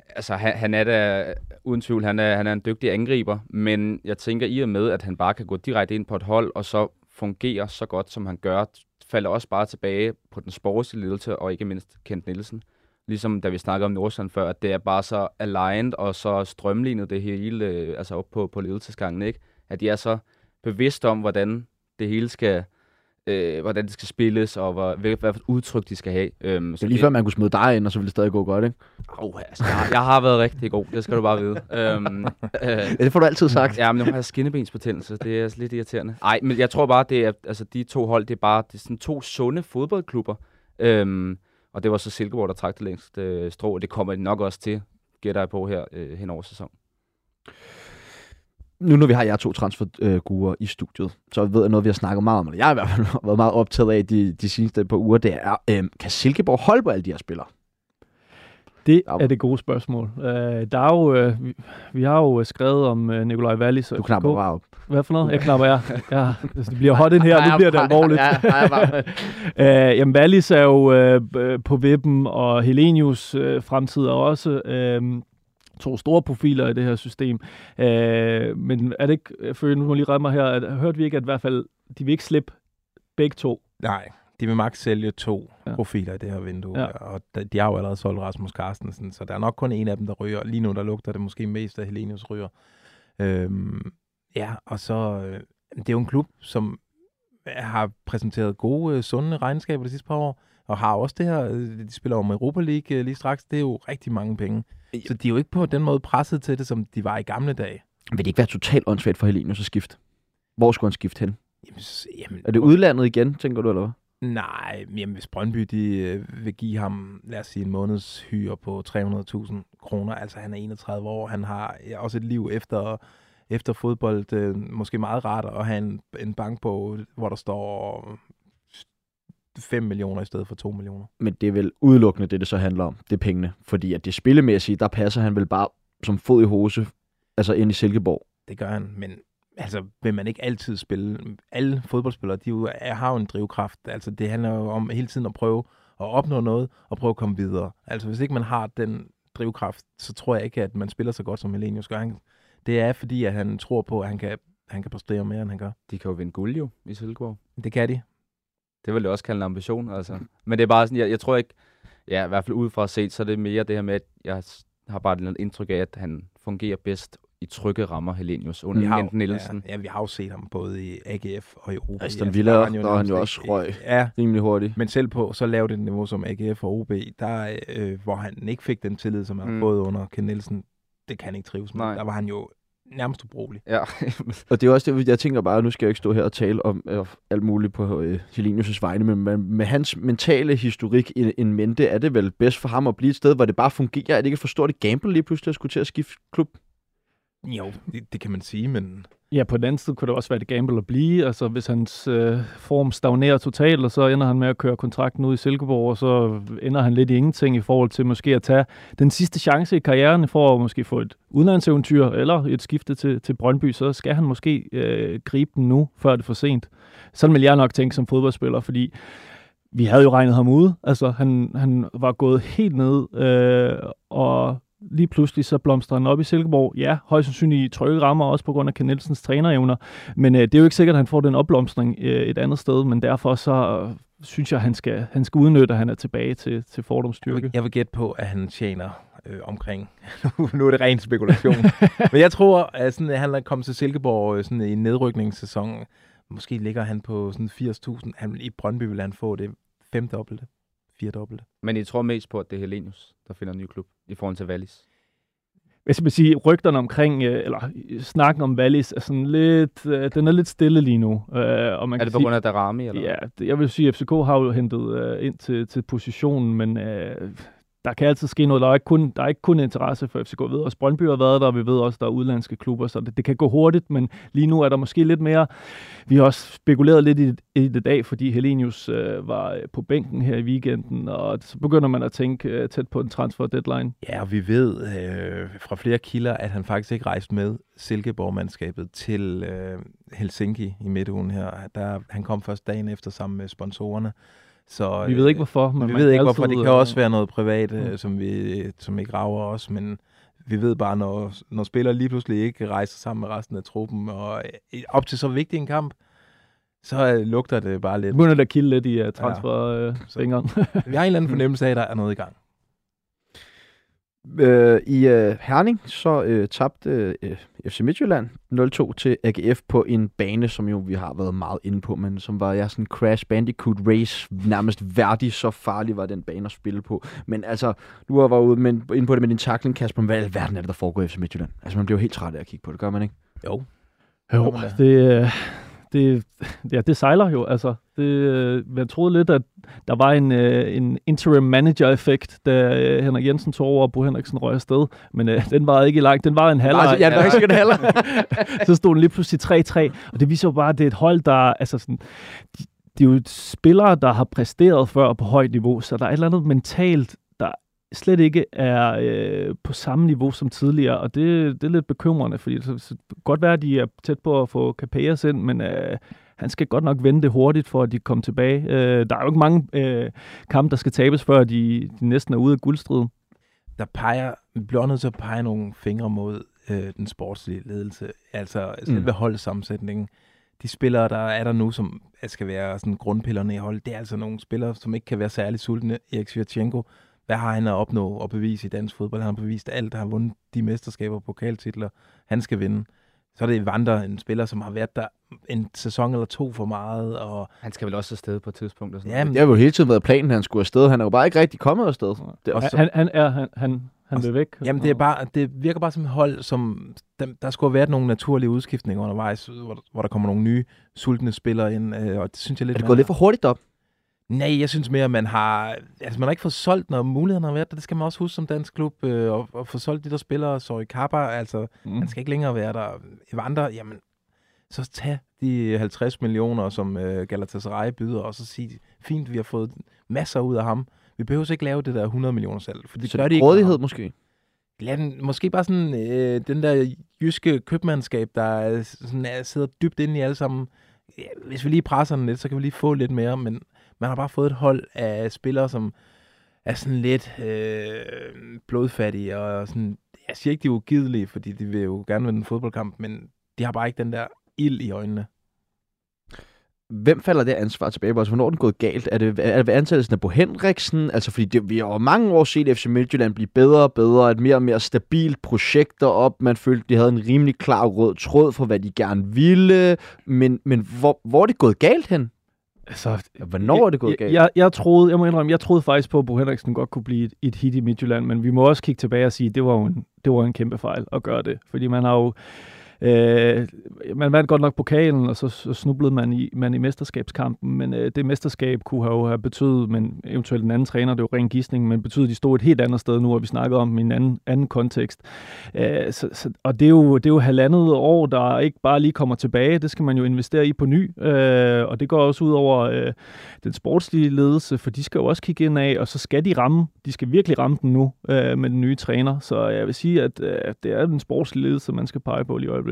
altså, han, han er da uden tvivl, han er, han er en dygtig angriber, men jeg tænker i og med, at han bare kan gå direkte ind på et hold, og så fungere så godt, som han gør, falder også bare tilbage på den sportslige ledelse, og ikke mindst Kent Nielsen. Ligesom da vi snakkede om Nordsjælland før, at det er bare så aligned og så strømlignet det hele, øh, altså op på, på ledelsesgangen, ikke? At de er så bevidste om, hvordan det hele skal, øh, hvordan det skal spilles, og hvor, hvad, hvad udtryk de skal have. Øhm, det er lige før, man kunne smide dig ind, og så ville det stadig gå godt, ikke? Oh, altså, jeg, jeg har været rigtig god, det skal du bare vide. *laughs* øhm, øh, ja, det får du altid sagt. Ja, men nu har jeg skinnebensbetændelse, det er lidt irriterende. Nej, men jeg tror bare, det er, altså, de to hold, det er bare det er sådan to sunde fodboldklubber. Øhm, og det var så Silkeborg, der trak det længst øh, strå, og det kommer de nok også til, gætter jeg på her øh, hen over sæsonen nu når vi har jer to transfergurer øh, i studiet, så ved jeg noget, vi har snakket meget om, eller jeg har i hvert fald *laughs* været meget optaget af de, de seneste par uger, det er, øh, kan Silkeborg holde på alle de her spillere? Det er det gode spørgsmål. Uh, der er jo, uh, vi, vi har jo skrevet om uh, Nikolaj Wallis. Du knapper bare op. Hvad for noget? Jeg knapper jeg. Ja, det bliver hot ind her, nu bliver det alvorligt. Ja, *laughs* uh, jamen, Wallis er jo uh, på vippen, og Helenius uh, fremtid er også. Uh, to store profiler i det her system. Øh, men er det ikke, for nu må lige rette mig her, at, hørte vi ikke, at i hvert fald, de vil ikke slippe begge to? Nej, de vil maks sælge to ja. profiler i det her vindue, ja. og de har jo allerede solgt Rasmus Carstensen, så der er nok kun en af dem, der ryger. Lige nu, der lugter det måske mest af Helenius ryger. Øhm, ja, og så, øh, det er jo en klub, som har præsenteret gode, øh, sunde regnskaber de sidste par år, og har også det her, øh, de spiller om Europa League lige straks, det er jo rigtig mange penge. Så de er jo ikke på den måde presset til det, som de var i gamle dage. Vil det ikke være totalt åndssvagt for Helenius at skifte? Hvor skulle han skifte hen? Jamen, jamen, er det udlandet igen, tænker du, eller hvad? Nej, jamen, hvis Brøndby de, øh, vil give ham, lad os sige, en måneds hyre på 300.000 kroner, altså han er 31 år, han har også et liv efter, efter fodbold, øh, måske meget rart at have en, en bankbog, hvor der står 5 millioner i stedet for 2 millioner. Men det er vel udelukkende det, det så handler om. Det er pengene. Fordi at det spillemæssige, der passer han vel bare som fod i hose, altså ind i Silkeborg. Det gør han, men altså, vil man ikke altid spille? Alle fodboldspillere, de jo, har jo en drivkraft. Altså, det handler jo om hele tiden at prøve at opnå noget, og prøve at komme videre. Altså, hvis ikke man har den drivkraft, så tror jeg ikke, at man spiller så godt, som Helenius gør. Han, det er fordi, at han tror på, at han kan, han kan præstere mere, end han gør. De kan jo vinde guld jo i Silkeborg. Det kan de. Det vil jeg også kalde en ambition, altså. Men det er bare sådan, jeg, jeg tror ikke, ja, i hvert fald udefra set, så er det mere det her med, at jeg har bare et indtryk af, at han fungerer bedst i trygge rammer, Helenius, under Jens Nielsen. Ja, ja, vi har jo set ham både i AGF og i OB. Aston Villa, der, der han jo også røg ja, rimelig hurtigt. Men selv på så lavt et niveau som AGF og OB, der, øh, hvor han ikke fik den tillid, som han mm. har fået under Ken Nielsen, det kan han ikke trives med. Nej. Der var han jo nærmest ubrugelig. Ja. *laughs* og det er også det, jeg tænker bare, nu skal jeg ikke stå her og tale om øh, alt muligt på øh, Helenius' vegne, men med, med hans mentale historik i en mente, er det vel bedst for ham at blive et sted, hvor det bare fungerer? Er det ikke for stort et gamble lige pludselig at skulle til at skifte klub? Jo, det, det kan man sige, men Ja, på den anden side kunne det også være det gamble at blive. Altså, hvis hans øh, form stagnerer totalt, og så ender han med at køre kontrakten ud i Silkeborg, og så ender han lidt i ingenting i forhold til måske at tage den sidste chance i karrieren for at måske få et udlandseventyr eller et skifte til, til Brøndby, så skal han måske øh, gribe den nu, før det er for sent. Sådan vil jeg nok tænke som fodboldspiller, fordi vi havde jo regnet ham ude. Altså, han, han var gået helt ned, øh, og lige pludselig så blomstrer han op i Silkeborg. Ja, højst sandsynligt i trygge rammer, også på grund af Ken Nielsens trænerevner. Men øh, det er jo ikke sikkert, at han får den opblomstring øh, et andet sted, men derfor så øh, synes jeg, at han skal, han skal udnytte, at han er tilbage til, til fordomsstyrke. Jeg vil, jeg vil gætte på, at han tjener øh, omkring. *laughs* nu er det ren spekulation. *laughs* men jeg tror, at, sådan, at han er kommet til Silkeborg øh, sådan, i en nedrykningssæson. Måske ligger han på sådan 80.000. Han, I Brøndby vil han få det femdobbelte. firedobbelte. Men I tror mest på, at det er Helenius, der finder en ny klub i forhold til Wallis? Hvad skal man sige, rygterne omkring, øh, eller snakken om Wallis er sådan lidt, øh, den er lidt stille lige nu. Øh, og man Er kan det på sige, grund af Darami? Eller? Ja, det, jeg vil sige, at FCK har jo hentet øh, ind til, til positionen, men øh, der kan altid ske noget. Der er ikke kun, der er ikke kun interesse for FCK. Vi ved også, Brøndby har været der, og vi ved også, der er udlandske klubber, så det, det kan gå hurtigt, men lige nu er der måske lidt mere. Vi har også spekuleret lidt i, i det dag, fordi Helenius øh, var øh, på bænken her i weekenden, og så begynder man at tænke øh, tæt på en transfer deadline. Ja, og vi ved øh, fra flere kilder, at han faktisk ikke rejste med Silkeborg-mandskabet til øh, Helsinki i midtugen her. Der, han kom først dagen efter sammen med sponsorerne. Så, Vi ved ikke hvorfor, men vi ved ikke hvorfor. Det kan øh, også være noget privat, øh, Mm. som, vi, som ikke rager os, men vi ved bare, når, når spillere lige pludselig ikke rejser sammen med resten af truppen, og øh, op til så vigtig en kamp, så øh, lugter det bare lidt. begynder det at kilde lidt i uh, transferfingeren. Vi har en eller anden *laughs* fornemmelse af, at der er noget i gang. Øh, I øh, Herning så øh, tabte øh, FC Midtjylland 0-2 til AGF på en bane, som jo vi har været meget inde på, men som var ja, sådan Crash Bandicoot Race, nærmest værdig, så farlig var den bane at spille på. Men altså, du har været ude med, inde på det med din tackling, Kasper, hvad i alverden er det, der foregår i FC Midtjylland? Altså, man bliver jo helt træt af at kigge på det, gør man ikke? Jo. Jo, det, øh, det, ja, det sejler jo. Altså, det, øh, jeg troede lidt, at der var en, øh, en interim manager-effekt, da øh, Henrik Jensen tog over, og Bo Henriksen røg afsted. Men øh, den var ikke lang. Den var en halvleg. Altså, ja, det var ikke sikkert heller. *laughs* så stod den lige pludselig 3-3. Og det viser jo bare, at det er et hold, der... Altså sådan, de, de er jo spillere, der har præsteret før på højt niveau, så der er et eller andet mentalt, slet ikke er øh, på samme niveau som tidligere, og det, det er lidt bekymrende, fordi så, så, det kan godt være, at de er tæt på at få Capellas ind, men øh, han skal godt nok vende det hurtigt, for at de kommer tilbage. Øh, der er jo ikke mange øh, kampe, der skal tabes, før de, de næsten er ude af guldstriden. der peger, vi bliver nødt til at pege nogle fingre mod øh, den sportslige ledelse. Altså selve mm. holdsammensætningen. De spillere, der er der nu, som skal være sådan grundpillerne i holdet, det er altså nogle spillere, som ikke kan være særlig sultne. Erik Svirchenko, hvad har han at opnå og bevise i dansk fodbold? Han har bevist alt. Han har vundet de mesterskaber og pokaltitler. Han skal vinde. Så er det Vander, en spiller, som har været der en sæson eller to for meget. Og, Han skal vel også afsted på et tidspunkt. Og sådan ja, noget. Det har jo hele tiden været planen, at han skulle afsted. Han er jo bare ikke rigtig kommet afsted. Det er Han, også, han, han, er, han, han, han vil væk. Jamen, det, er bare, det virker bare som et hold, som... Der, der skulle have været nogle naturlige udskiftninger undervejs, hvor, hvor der kommer nogle nye, sultne spillere ind, øh, og det synes jeg lidt... er det gået lidt for hurtigt op? Nej, jeg synes mere, at man har... Altså, man har ikke fået solgt, når mulighederne har været der. Det skal man også huske som dansk klub, øh, og, og få solgt de der spillere. Sorry, Kappa, altså, Mm. han skal ikke længere være der. Evander, jamen, så tag de 50 millioner, som øh, Galatasaray byder, og så sige, fint, vi har fået masser ud af ham. Vi behøver ikke lave det der 100 millioner salg, for det Så gør de ikke. rådighed måske? Lad den, måske bare sådan øh, den der jyske købmandskab, der er sådan, er, sidder dybt inde i alle sammen. Ja, hvis vi lige presser den lidt, så kan vi lige få lidt mere, men man har bare fået et hold af spillere, som er sådan lidt øh, blodfattige, og sådan, jeg siger ikke, de er ugidelige, fordi de vil jo gerne vinde en fodboldkamp, men de har bare ikke den der ild i øjnene. Hvem falder det ansvar tilbage på? Altså, hvornår er den gået galt? Er det, er det ved ansættelsen af Bo Henriksen? Altså, fordi det, vi har over mange år set FC Midtjylland blive bedre og bedre, et mere og mere stabilt projekt op. Man følte, de havde en rimelig klar rød tråd for, hvad de gerne ville. Men, men hvor, hvor er det gået galt hen? Altså, Hvornår er det gået jeg, galt? Jeg, jeg, troede, jeg må indrømme, jeg troede faktisk på, at Bo Henriksen godt kunne blive et, et hit i Midtjylland, men vi må også kigge tilbage og sige, at det var jo en, det var en kæmpe fejl at gøre det. Fordi man har jo... Øh, man vandt godt nok pokalen, og så, så snublede man i, man i mesterskabskampen, men øh, det mesterskab kunne have, have betydet, men eventuelt en anden træner, det var ren gissning, men betyder, at de stod et helt andet sted nu, og vi snakkede om i en anden, anden kontekst. Øh, så, så, og det er, jo, det er jo halvandet år, der ikke bare lige kommer tilbage, det skal man jo investere i på ny, øh, og det går også ud over øh, den sportslige ledelse, for de skal jo også kigge ind af, og så skal de ramme, de skal virkelig ramme den nu øh, med den nye træner, så jeg vil sige, at øh, det er den sportslige ledelse, man skal pege på lige i øjeblikket.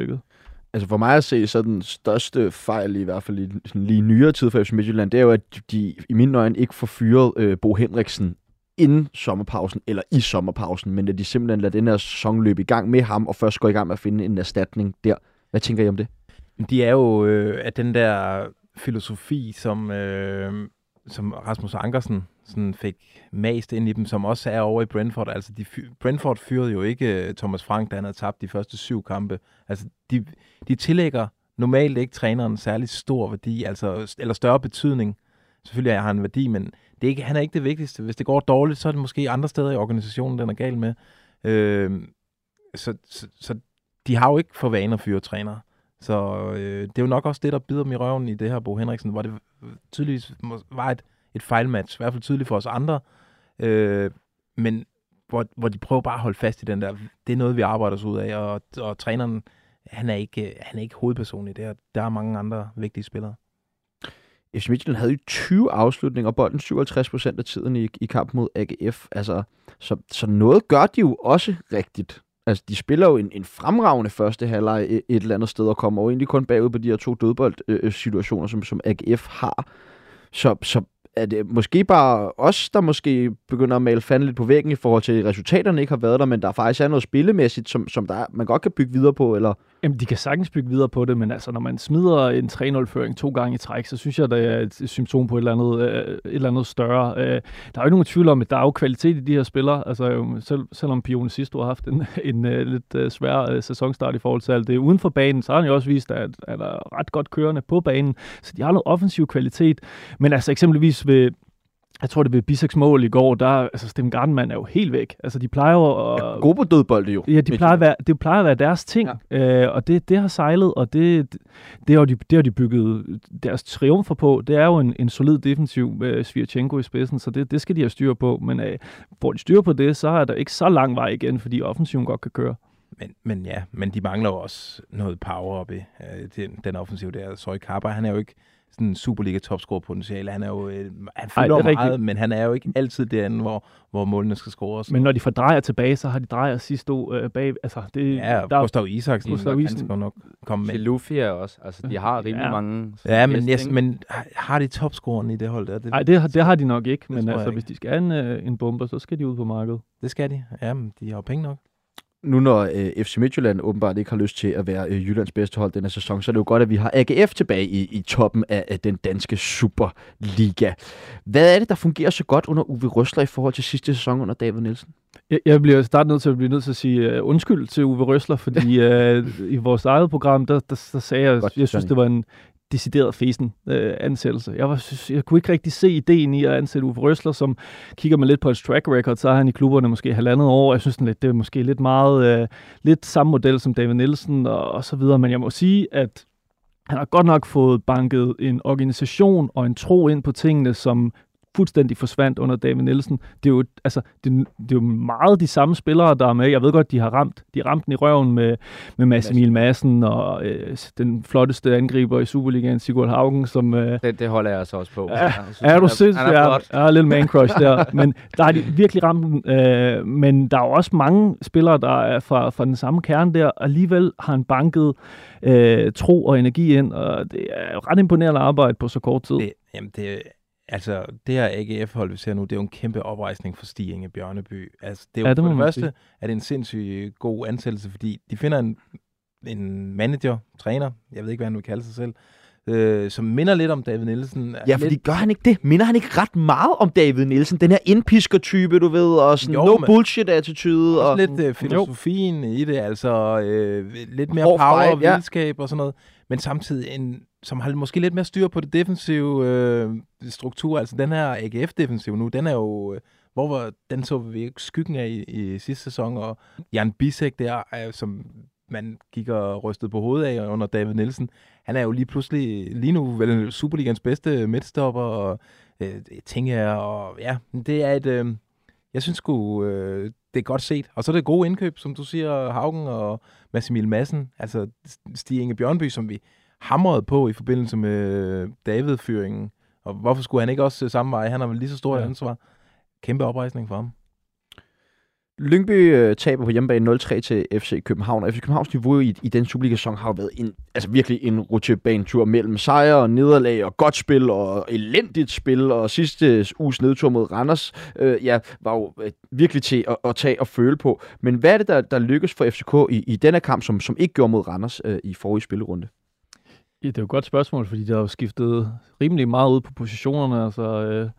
Altså for mig at se, så den største fejl, i hvert fald i sådan lige nyere tid for FC Midtjylland, det er jo, at de i mine øjne ikke får fyret øh, Bo Henriksen inden sommerpausen, eller i sommerpausen, men at de simpelthen lader den her sæson løbe i gang med ham, og først går i gang med at finde en erstatning der. Hvad tænker I om det? De er jo øh, af den der filosofi, som, øh, som Rasmus Ankersen sådan fik mast ind i dem, som også er over i Brentford. Altså, de, Brentford fyrede jo ikke øh, Thomas Frank, da han havde tabt de første syv kampe. Altså, de, de tillægger normalt ikke træneren særlig stor værdi, altså, eller større betydning selvfølgelig har han en værdi, men det er ikke, han er ikke det vigtigste. Hvis det går dårligt, så er det måske andre steder i organisationen, den er gal med. Øh, så, så, så de har jo ikke for vane at fyre trænere. Så øh, det er jo nok også det, der bider dem i røven i det her, Bo Henriksen, hvor det tydeligvis var et, et fejlmatch, i hvert fald tydeligt for os andre. Øh, men hvor, hvor de prøver bare at holde fast i den der, det er noget, vi arbejder os ud af, og, og træneren, han er, ikke, han er ikke hovedperson i det her. Der er mange andre vigtige spillere. FC Midtjylland havde jo 20 afslutninger, og bolden 57 procent af tiden i, i kamp mod AGF. Altså, så, så noget gør de jo også rigtigt. Altså, de spiller jo en, en fremragende første halvleg et, et eller andet sted, og kommer jo egentlig kun bagud på de her to dødboldsituationer, øh, øh, som, som AGF har. Så, så er det øh, måske bare os, der måske begynder at male fanden lidt på væggen i forhold til, at resultaterne ikke har været der, men der faktisk er noget spillemæssigt, som, som der, man godt kan bygge videre på, eller Jamen, de kan sagtens bygge videre på det, men altså, når man smider en 3-0-føring to gange i træk, så synes jeg, det er et symptom på et eller andet, øh, et eller andet større. Øh, der er jo ikke nogen tvivl om, at der er jo kvalitet i de her spillere. Altså, selv, selvom Pione sidste år har haft en, *laughs* en, en lidt øh, svær øh, sæsonstart i forhold til alt det uden for banen, så har han jo også vist, at han er ret godt kørende på banen. Så de har noget offensiv kvalitet. Men altså eksempelvis ved, jeg tror, det ved Biseks mål i går, der, altså Stem Gardenman er jo helt væk. Altså, de plejer jo at... Ja, gode på dødbolde jo. Ja, de plejer at være, det plejer at være deres ting, ja. øh, og det, det har sejlet, og det, det, har de, det har de bygget deres triumfer på. Det er jo en, en solid defensiv med Svirchenko i spidsen, så det, det skal de have styr på. Men øh, får de styr på det, så er der ikke så lang vej igen, fordi offensiven godt kan køre. Men, men ja, men de mangler jo også noget power op i øh, den, den offensiv der. Soy Kappa, han er jo ikke sådan Superliga topscore potentiale. Han er jo øh, han fylder Ej, meget, rigtigt. men han er jo ikke altid derinde, hvor, hvor målene skal scores. Men når de får drejer tilbage, så har de drejer sidste år øh, bag. Altså, det, ja, der, Gustav Isaksen, Gustav Isaksen. han skal nok komme med. Lufia også. Altså, de har rimelig ja. mange... Ja, men, yes, men har de topscoren i det hold der? Det, Nej, det, det har de nok ikke. Men altså, hvis de skal have en, øh, en bomber, så skal de ud på markedet. Det skal de. Ja, men de har jo penge nok nu når øh, FC Midtjylland åbenbart ikke har lyst til at være øh, Jyllands bedste hold denne sæson, så er det jo godt, at vi har AGF tilbage i, i toppen af, af den danske Superliga. Hvad er det, der fungerer så godt under Uwe Røsler i forhold til sidste sæson under David Nielsen? Jeg, jeg bliver startet nødt til at blive nødt til at sige uh, undskyld til Uwe Røsler, fordi uh, *laughs* i vores eget program, der, der, der sagde jeg, godt, jeg synes, det var en, decideret fesen øh, ansættelse. Jeg, var, jeg kunne ikke rigtig se ideen i at ansætte Uwe Røsler, som kigger man lidt på et track record, så er han i klubberne måske halvandet år. Jeg synes, det er måske lidt meget, øh, lidt samme model som David Nielsen og, og så videre, men jeg må sige, at han har godt nok fået banket en organisation og en tro ind på tingene, som fuldstændig forsvandt under David Nielsen. Det er jo, altså, det, det er jo meget de samme spillere, der er med. Jeg ved godt, de har ramt, de har ramt den i røven med, med Mads Emil Madsen og øh, den flotteste angriber i Superligaen, Sigurd Haugen, som... Øh, det, det holder jeg altså også på. Ja, synes, er du sindssygt? Jeg er, er lidt man crush der. men der har de virkelig ramt den. Øh, men der er jo også mange spillere, der er fra, fra den samme kerne der, og alligevel har han banket øh, tro og energi ind, og det er ret imponerende arbejde på så kort tid. Det, jamen, det Altså, det her AGF-hold, vi ser nu, det er jo en kæmpe oprejsning for Stig Inge Bjørneby. Altså, det er jo ja, det for det første, sige. er det en sindssygt god ansættelse, fordi de finder en, en manager, træner, jeg ved ikke, hvad han vil kalde sig selv, øh, som minder lidt om David Nielsen. Ja, fordi lidt... gør han ikke det? Minder han ikke ret meget om David Nielsen? Den her indpisker-type, du ved, og sådan jo, no bullshit-attitude. Og lidt øh, filosofien jo. i det, altså øh, lidt mere power og vildskab ja. og sådan noget, men samtidig en som har måske lidt mere styr på det defensive øh, struktur. Altså den her AGF-defensiv nu, den er jo... Øh, hvor var, den så vi ikke skyggen af i, i sidste sæson, og Jan Bisek der, øh, som man gik og rystede på hovedet af under David Nielsen, han er jo lige pludselig, lige nu vel Superligans bedste midtstopper, og øh, tænker jeg, og ja, det er et, øh, jeg synes sgu, øh, det er godt set. Og så er det gode indkøb, som du siger, Haugen og Massimil Madsen, altså Stig Inge Bjørnby, som vi hamret på i forbindelse med David-fyringen. Og hvorfor skulle han ikke også samme vej? Han har vel lige så stort ja. ansvar. Kæmpe oprejsning for ham. Lyngby øh, taber på hjemmebane 0-3 til FC København, og FC Københavns niveau i, i den Superliga-sæson har jo været en, altså virkelig en rutsjebanetur mellem sejre og nederlag og godt spil og elendigt spil, og sidste uges nedtur mod Randers øh, ja, var jo øh, virkelig til at, at tage og føle på. Men hvad er det, der, der lykkes for FCK i, i denne kamp, som, som ikke gjorde mod Randers øh, i forrige spillerunde? Ja, det er jo et godt spørgsmål, fordi der har jo skiftet rimelig meget ud på positionerne. Altså, øh,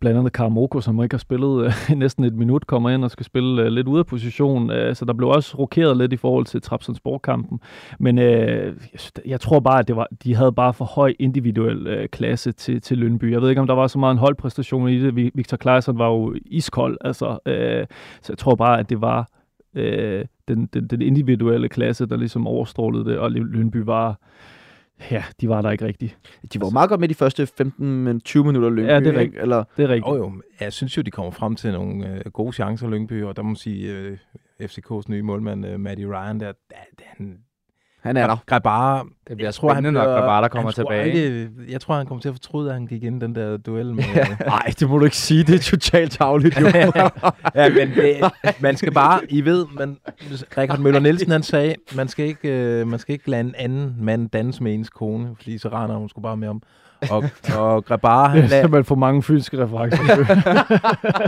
blandt andet Karamoko, som ikke har spillet øh, næsten et minut, kommer ind og skal spille øh, lidt ude af position. Øh, så der blev også rokeret lidt i forhold til Trabzonspor-kampen. Men øh, jeg tror bare, at det var, de havde bare for høj individuel øh, klasse til, til Lønby. Jeg ved ikke, om der var så meget en holdpræstation i det. Victor Claesson var jo iskold, altså, øh, så jeg tror bare, at det var øh, den, den, den individuelle klasse, der ligesom overstrålede det, og Lønby var Ja, de var der ikke rigtigt. De var meget godt med de første 15-20 minutter Lyngby, Ja, det er rigtigt. Eller? Det er rigtigt. Jo, jo. Jeg synes jo, de kommer frem til nogle øh, gode chancer, Lyngby, og der må man sige, øh, FCK's nye målmand, øh, Matty Ryan, der, der, der han, Han er der. Grabara, Det bliver jeg tror, han når bliver- Grabara der kommer han tilbage. Ikke, jeg tror, han kommer til at fortryde, at han gik ind i den der duel med... *laughs* Nej, det må du ikke sige. Det er totalt tavligt, jo. *laughs* ja, men det, man skal bare, I ved, man, Richard Møller Nielsen han sagde, man skal ikke, øh, man skal ikke lade en anden mand danse med ens kone, fordi så render hun sgu bare med om. Og, og Grabara, Det han er lagde, simpelthen for mange fysiske referencer.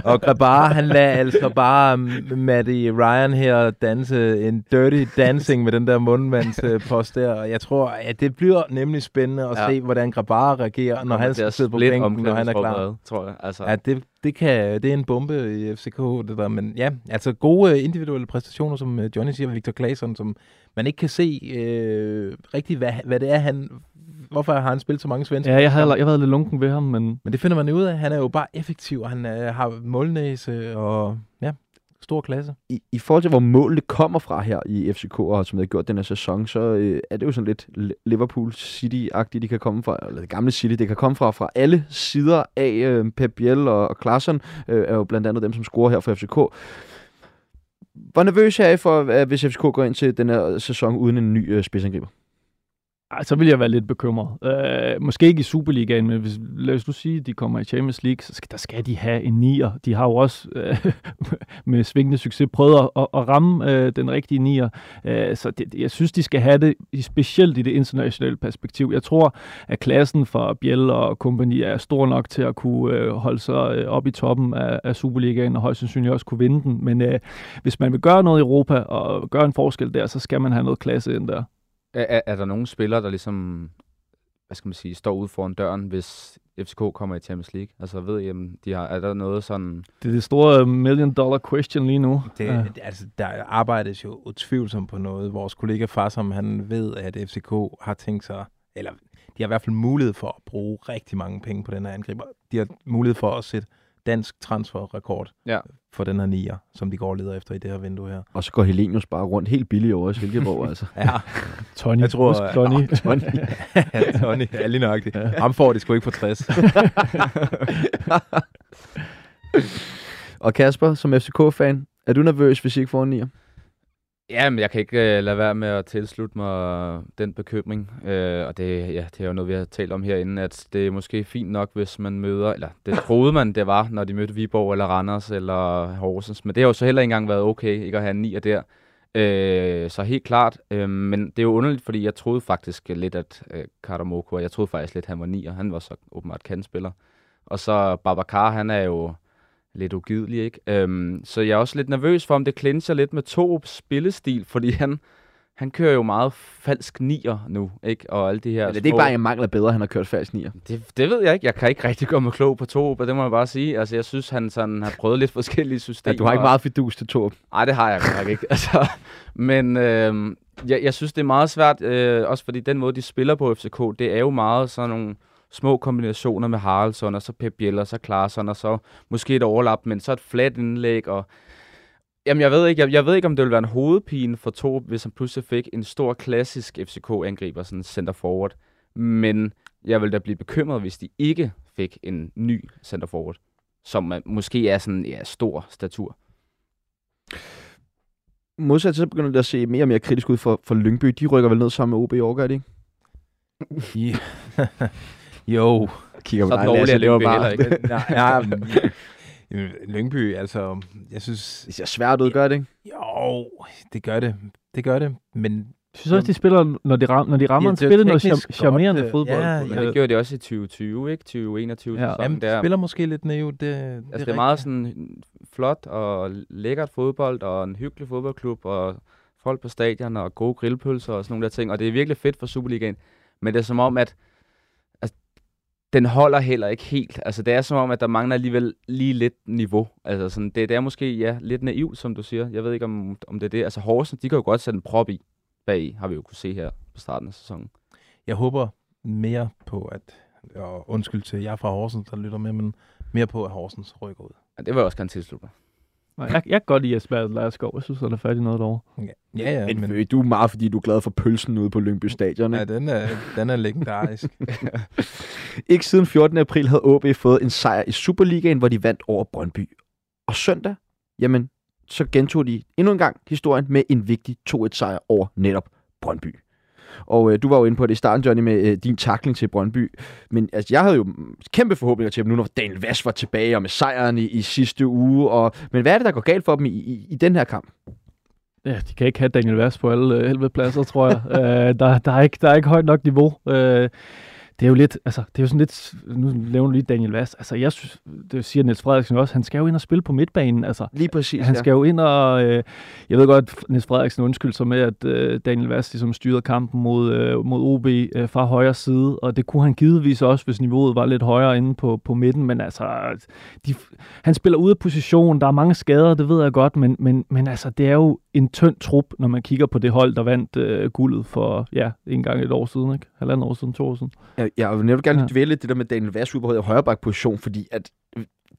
*laughs* og Grabara, han lagde altså bare Matty Ryan her danse en dirty dancing med den der mundmandspost der. Og jeg tror, at det bliver nemlig spændende at Ja. se, hvordan Grabara reagerer, når han skal sidde på bænken, når han er klar. tror jeg. Altså, Ja, det, det, kan, det er en bombe i FCK, det der. Men ja, altså gode øh, individuelle præstationer, som øh, Johnny siger, Victor Claesson, som man ikke kan se øh, rigtigt, hvad, hvad det er, han... Hvorfor har han spillet så mange svenske? ja, jeg havde, jeg havde været lidt lunken ved ham, men Men det finder man ud af. Han er jo bare effektiv, og han øh, har målnæse og ja, stor klasse. I, I forhold til, hvor målene kommer fra her i FCK, og som har gjort den her sæson, så øh, er det jo sådan lidt Li- Liverpool City-agtigt, de kan komme fra, eller det gamle City, det kan komme fra, fra alle sider af øh, Pep Biel og, og Klaassen, øh, er jo blandt andet dem, som scorer her for FCK. Hvor nervøs er I for, at hvis FCK går ind til den her sæson uden en ny øh, spidsangriber? Ej, så vil jeg være lidt bekymret. Øh, måske ikke i Superligaen, men hvis, lad os nu sige, at de kommer i Champions League, så skal, der skal de have en nier. De har jo også øh, *laughs* med svingende succes prøvet at, at, at ramme øh, den rigtige nier. Øh, så det, jeg synes, de skal have det, specielt i det internationale perspektiv. Jeg tror, at klassen for Biel og kompagni er stor nok til at kunne øh, holde sig øh, op i toppen af, af Superligaen, og højst sandsynligt også kunne vinde den. Men øh, hvis man vil gøre noget i Europa og gøre en forskel der, så skal man have noget klasse ind der er, er, er der nogle spillere, der ligesom, hvad skal man sige, står ude foran døren, hvis FCK kommer i Champions League? Altså ved I, om de har, er der noget sådan... Det er det store million dollar question lige nu. Det, ja. altså, der arbejdes jo utvivlsomt på noget. Vores kollega Farsom, han ved, at FCK har tænkt sig, eller de har i hvert fald mulighed for at bruge rigtig mange penge på den her angriber. De har mulighed for at sætte dansk transferrekord Ja. for den her nier, som de går og leder efter i det her vindue her. Og så går Helenius bare rundt helt billigt over i Silkeborg, *laughs* altså. Ja, Tony. Jeg tror, Husk øh, Tony. *laughs* Tony. ja Tony, ja, lige nøjagtigt. Ham får de sgu ikke på 60. *laughs* og Kasper, som FCK-fan, er du nervøs, hvis I ikke får en nier? Ja, men jeg kan ikke øh, lade være med at tilslutte mig den bekymring. øh, og det, ja, det er jo noget, vi har talt om herinde, at det er måske fint nok, hvis man møder, eller det troede man, det var, når de mødte Viborg eller Randers eller Horsens. Men det har jo så heller ikke engang været okay, ikke at have ni nier der. Øh, så helt klart. øh, men det er jo underligt, fordi jeg troede faktisk lidt, at øh, Karamoko, jeg troede faktisk lidt, at han var ni, og Han var så åbenbart kandspiller. Og så Babacar, han er jo lidt ugidelig, ikke? Øhm, så jeg er også lidt nervøs for, om det clincher lidt med to spillestil, fordi han, han kører jo meget falsk nier nu, ikke? Og alle de her Ja, det er ikke bare, at jeg mangler bedre, han har kørt falsk nier. det, det ved jeg ikke. Jeg kan ikke rigtig gå med klog på to, det må jeg bare sige. Altså, jeg synes, han sådan har prøvet lidt forskellige systemer. Ja, du har ikke meget fidus til Torp. Nej, det har jeg nok ikke. *laughs* Altså, men øh, jeg, jeg synes, det er meget svært, øh, også fordi den måde, de spiller på FCK, det er jo meget sådan nogle små kombinationer med Haraldsson, og så Pep Biel, og så Klaarsson, og så måske et overlap, men så et flat indlæg, og Jamen, jeg ved ikke, jeg, jeg ved ikke, om det ville være en hovedpine for Torp, hvis han pludselig fik en stor klassisk FCK-angriber, sådan center forward. Men jeg vil da blive bekymret, hvis de ikke fik en ny center forward, som måske er sådan, ja, stor statur. Modsat så begynder det at se mere og mere kritisk ud for, for Lyngby. De rykker vel ned sammen med OB i år, gør de ikke? *laughs* Jo. Kigger Så dårlig er Lyngby heller ikke. *laughs* Nej, ja, Lyngby, altså, jeg synes, Det ser svært ud, gør det ikke? jo, det gør det. Det gør det, men Jeg synes også, de spiller, når de, ram, når de rammer Ja, en det spiller noget char- charmerende godt, øh, fodbold. ja, Men ja. det gjorde de også i 2020, ikke? 2021 Ja. ja. jamen, der. de spiller måske lidt naiv. Det, det, Altså, det er meget sådan flot og lækkert fodbold, og en hyggelig fodboldklub, og folk på stadion, og gode grillpølser og sådan nogle der ting. Og det er virkelig fedt for Superligaen. Men det er som om, at altså, den holder heller ikke helt. Altså, det er som om, at der mangler alligevel lige lidt niveau. Altså, sådan, det, det er måske ja, lidt naivt, som du siger. Jeg ved ikke, om, om det er det. Altså, Horsens, de kan jo godt sætte en prop i bag, har vi jo kunne se her på starten af sæsonen. Jeg håber mere på, at, og undskyld til jer fra Horsens, der lytter med, men mere på, at Horsens rykker ud. Ja, det vil jeg også gerne tilslutte mig. Jeg, jeg kan godt lide Jesper Lejerskov. Jeg synes, han er færdig noget derovre. Ja, ja, ja Men, men, men du er meget, fordi du er glad for pølsen ude på Lyngby Stadion, ja ikke? den, er, den er legendarisk. *laughs* Ikke siden 14. april havde OB fået en sejr i Superligaen, hvor de vandt over Brøndby. Og søndag, jamen, så gentog de endnu en gang historien med en vigtig 2-1-sejr over netop Brøndby. Og øh, du var jo inde på det i starten, Johnny, med øh, din takling til Brøndby. Men altså, jeg havde jo kæmpe forhåbninger til dem nu, når Daniel Vass var tilbage, og med sejren i, i sidste uge. Og, men hvad er det, der går galt for dem i, i, i den her kamp? Ja, de kan ikke have Daniel Vass på alle øh, 11 pladser, tror jeg. *laughs* øh, der, der, er ikke, der er ikke højt nok niveau. Øh, det er jo lidt, altså, det er jo sådan lidt, nu du lige Daniel Vass. Altså, jeg synes, det siger Niels Frederiksen også, han skal jo ind og spille på midtbanen. Altså, Lige præcis, han skal jo ind og... Øh, jeg ved godt, Niels Frederiksen undskyld sig med, at øh, Daniel Vass ligesom styrede kampen mod, øh, mod OB øh, fra højre side, og det kunne han givetvis også, hvis niveauet var lidt højere inde på, på midten, men altså, de, han spiller ude af position, der er mange skader, det ved jeg godt, men, men, men altså, det er jo en tynd trup, når man kigger på det hold, der vandt øh, guldet for, ja, en gang et år siden, ikke? Halvandet år siden, to år siden. Jeg, jeg vil netop gerne Ja. ja. dvæle det der med Daniel Vass ude på højreback position, fordi at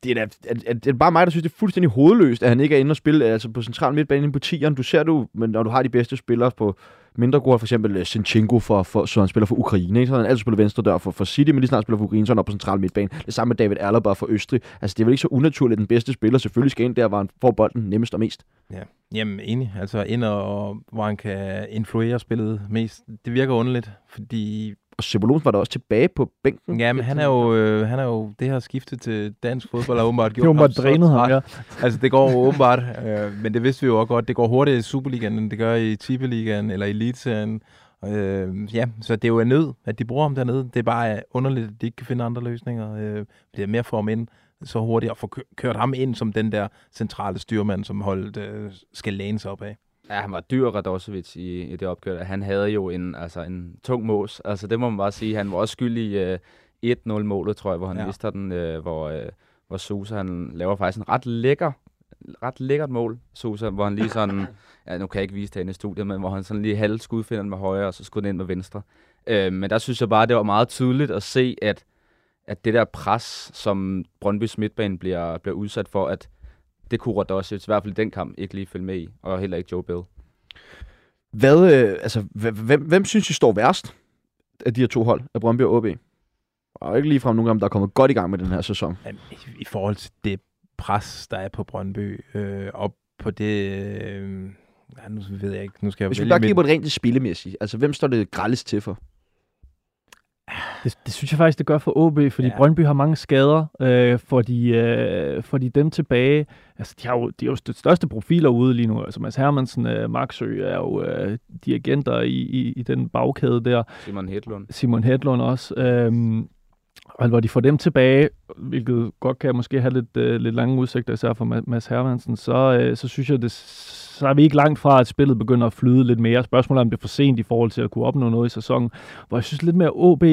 det er, at, at, det er bare mig, der synes, det er fuldstændig hovedløst, at han ikke er inde og spille altså på central midtbane inde på 10'eren. Du ser du, men når du har de bedste spillere på mindre gode, for eksempel øh, Sinchenko, for, for, så han spiller for Ukraine, ikke? så han altid spillet venstre dør for, for City, men lige snart spiller for Ukraine, så er han op på central midtbane. Det samme med David Alaba for Østrig. Altså det er vel ikke så unaturligt, at den bedste spiller selvfølgelig skal ind der, hvor han får bolden nemmest og mest. Ja, jamen enig. Altså ind og hvor han kan influere spillet mest. Det virker underligt, fordi og Cebolons var der også tilbage på bænken. ja, men han er jo, øh, han er jo det her skifte til dansk fodbold har åbenbart Det *laughs* gjort bare så drænet ham, ja. *laughs* Altså det går åbenbart, øh, men det vidste vi jo også godt. Det går hurtigere i Superligaen, end det gør i Tippeligaen eller i Eliteserien. Øh, ja, så det er jo en nød, at de bruger ham dernede. Det er bare underligt, at de ikke kan finde andre løsninger. Øh, det er mere for ham ind så hurtigt og få kø- kørt ham ind som den der centrale styrmand, som holdet øh, skal læne sig op af. Ja, han var dyr, Radosevic, i, i det opgør. Han havde jo en, altså, en tung mås. Altså, det må man bare sige. Han var også skyldig i øh, 1-0-målet, tror jeg, hvor han Ja. mister den, øh, hvor, øh, hvor Sosa, han laver faktisk en ret lækker, ret lækkert mål, Sosa, hvor han lige sådan, *laughs* ja, nu kan jeg ikke vise det inde i studiet, men hvor han sådan lige halv skudfinder med højre, og så skudde den ind med venstre. Øh, men der synes jeg bare, det var meget tydeligt at se, at, at det der pres, som Brøndby's midtbane bliver, bliver udsat for, at det kunne Radosevic, i hvert fald i den kamp, ikke lige følge med i, og heller ikke Joe Bill. Hvad, øh, altså, hvem, hvem, synes I står værst af de her to hold, af Brøndby og OB? Og ikke ligefrem nogen af dem, der er kommet godt i gang med den her sæson. Jamen, i, I forhold til det pres, der er på Brøndby, øh, og på det... Øh, ja, nu ved jeg ikke, nu skal jeg Hvis vi bare kigger på det rent spillemæssigt, altså hvem står det grældest til for? Det, det synes jeg faktisk, det gør for OB, fordi Ja. Brøndby har mange skader. Øh, får, de, øh, får de dem tilbage? Altså, de har jo, de er jo de største profiler ude lige nu. Altså, Mads Hermansen, øh, Marksø er jo øh, dirigenter i, i, i den bagkæde der. Simon Hedlund. Simon Hedlund også. Øhm, og hvor de får dem tilbage, hvilket godt kan måske have lidt, øh, lidt lange udsigter, især for Ma- Mads Hermansen, så, øh, så synes jeg, det, så er vi ikke langt fra, at spillet begynder at flyde lidt mere. Spørgsmålet er, om det er for sent i forhold til at kunne opnå noget i sæsonen. Hvor jeg synes lidt mere OB,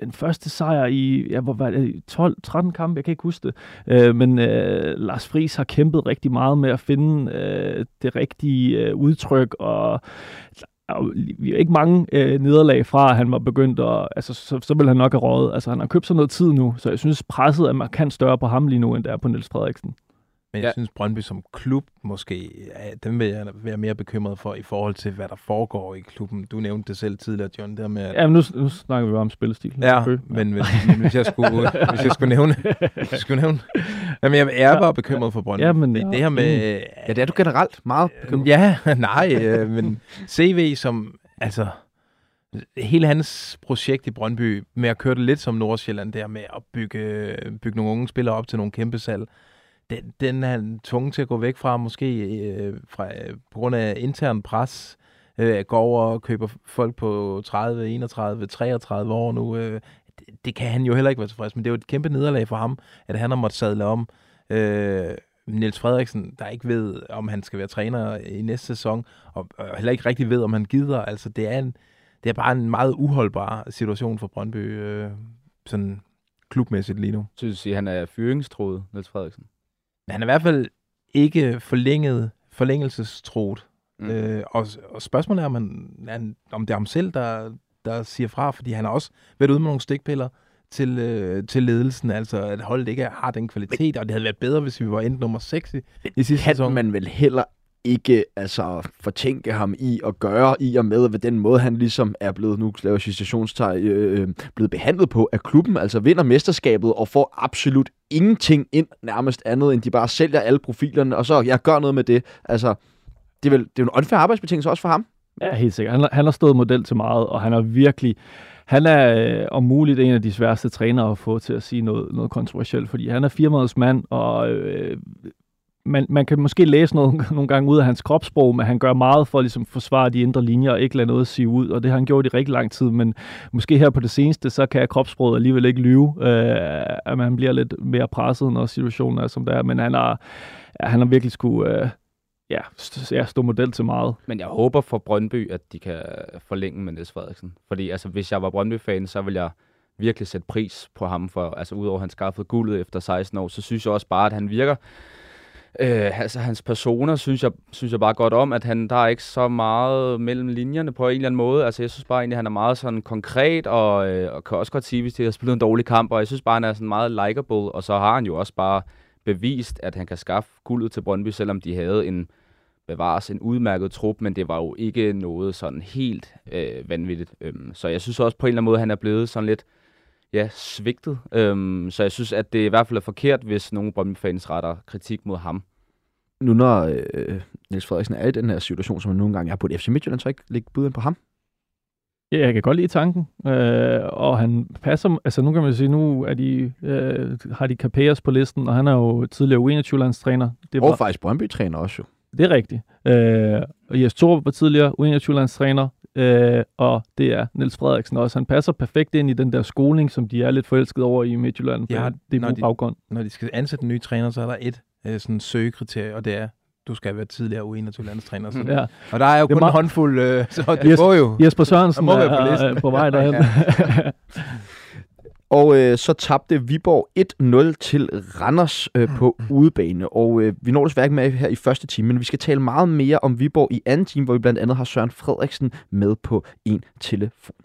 den første sejr i, ja, hvor var det, 12-13 kampe, jeg kan ikke huske det. Øh, men øh, Lars Friis har kæmpet rigtig meget med at finde øh, det rigtige øh, udtryk, og vi er ikke mange øh, nederlag fra, at han var begyndt at... Altså, så, så vil han nok have rådet. Altså, han har købt sig noget tid nu, så jeg synes, presset er markant større på ham lige nu, end det er på Niels Frederiksen. Men jeg Ja. synes, Brøndby som klub måske, ja, dem vil jeg være mere bekymret for i forhold til, hvad der foregår i klubben. Du nævnte det selv tidligere, John, der med, at Ja, men nu, nu snakker vi bare om spillestil. Ja, Selvfølgelig. men, men hvis, jeg skulle, *laughs* hvis jeg skulle nævne... Hvis jeg skulle nævne jamen, jeg er bare bekymret for Brøndby. Ja, men det, ja, det her med... Ja, det er du generelt meget bekymret. Ja, *laughs* nej, øh, men CV som... Altså, hele hans projekt i Brøndby med at køre det lidt som Nordsjælland der med at bygge, bygge nogle unge spillere op til nogle kæmpe salg, den, den er han tvunget til at gå væk fra, måske øh, fra, øh, på grund af intern pres, øh, går over og køber folk på 30, 31, 33 år nu. Øh, det, det kan han jo heller ikke være tilfreds med. Det er jo et kæmpe nederlag for ham, at han har måttet sadle om. Øh, Niels Frederiksen, der ikke ved, om han skal være træner i næste sæson, og, og heller ikke rigtig ved, om han gider. Altså, det er, en, det er bare en meget uholdbar situation for Brøndby. Øh, sådan klubmæssigt lige nu. Synes I, han er fyringstroet, Niels Frederiksen? Men han er i hvert fald ikke forlænget, forlængelsestroet. Mm. Øh, og, og spørgsmålet er, om, han, han, om det er ham selv, der, der siger fra, fordi han har også været ude med nogle stikpiller til, øh, til ledelsen, altså at holdet ikke har den kvalitet, og det havde været bedre, hvis vi var endt nummer 6 i, i sidste kan sæson. man vel heller ikke altså, fortænke ham i at gøre i og med, ved den måde, han ligesom er blevet, nu laver citationstegn, øh, øh, blevet behandlet på af klubben, altså vinder mesterskabet og får absolut ingenting ind nærmest andet, end de bare sælger alle profilerne, og så jeg gør noget med det. Altså, det er, vel, det er jo en unfair arbejdsbetingelse også for ham. Ja, helt sikkert. Han, han har stået model til meget, og han er virkelig... Han er øh, om muligt en af de sværeste trænere at få til at sige noget, noget kontroversielt, fordi han er firmaets mand, og øh, man, man kan måske læse noget, *laughs* nogle gange ud af hans kropssprog, men han gør meget for ligesom at ligesom, forsvare de indre linjer og ikke lade noget sige ud, og det har han gjort i rigtig lang tid, men måske her på det seneste, så kan kropssproget alligevel ikke lyve, øh, at man bliver lidt mere presset, når situationen er som det er, men han har, ja, han har virkelig skulle... Øh, ja, st- ja, stå model til meget. Men jeg håber for Brøndby, at de kan forlænge med Niels Frederiksen. Fordi altså, hvis jeg var Brøndby-fan, så vil jeg virkelig sætte pris på ham. For, altså, udover at han skaffede guldet efter 16 år, så synes jeg også bare, at han virker... Øh, altså, hans personer synes jeg, synes jeg bare godt om, at han, der er ikke så meget mellem linjerne på en eller anden måde. Altså, jeg synes bare egentlig, at han er meget sådan konkret, og, øh, og kan også godt sige, hvis det har spillet en dårlig kamp, og jeg synes bare, han er sådan meget likable, og så har han jo også bare bevist, at han kan skaffe guldet til Brøndby, selvom de havde en bevares en udmærket trup, men det var jo ikke noget sådan helt øh, vanvittigt. Øhm, så jeg synes også på en eller anden måde, han er blevet sådan lidt ja, svigtet. Øhm, så jeg synes, at det i hvert fald er forkert, hvis nogle Brøndby-fans retter kritik mod ham. Nu når øh, Niels Frederiksen er i den her situation, som han nogle gange er på et FC Midtjylland, så ikke lægge bud ind på ham. Ja, jeg kan godt lide tanken, øh, og han passer, altså nu kan man sige, nu er de, øh, har de Capellas på listen, og han er jo tidligere U21-landstræner. Det, Og var, faktisk Brøndby-træner også jo. det er rigtigt. Øh, og Jes Torup var tidligere U21-landstræner, øh, og det er Niels Frederiksen også. Han passer perfekt ind i den der skoling, som de er lidt forelsket over i Midtjylland. Ja, det er baggrund. Når de skal ansætte en ny træner, så er der et øh, sådan søgekriterie, og det er, du skal være tidligere U21-landstræner. Så. *laughs* Ja. Og der er jo Det kun meget- en håndfuld, øh, så det Yes. går jo. Jesper Sørensen *laughs* må er, på listen. er på vej *laughs* derhen. Og øh, så tabte Viborg 1-0 til Randers øh, på udebane. Og øh, vi når desværre ikke med her i første time, men vi skal tale meget mere om Viborg i anden time, hvor vi blandt andet har Søren Frederiksen med på en telefon.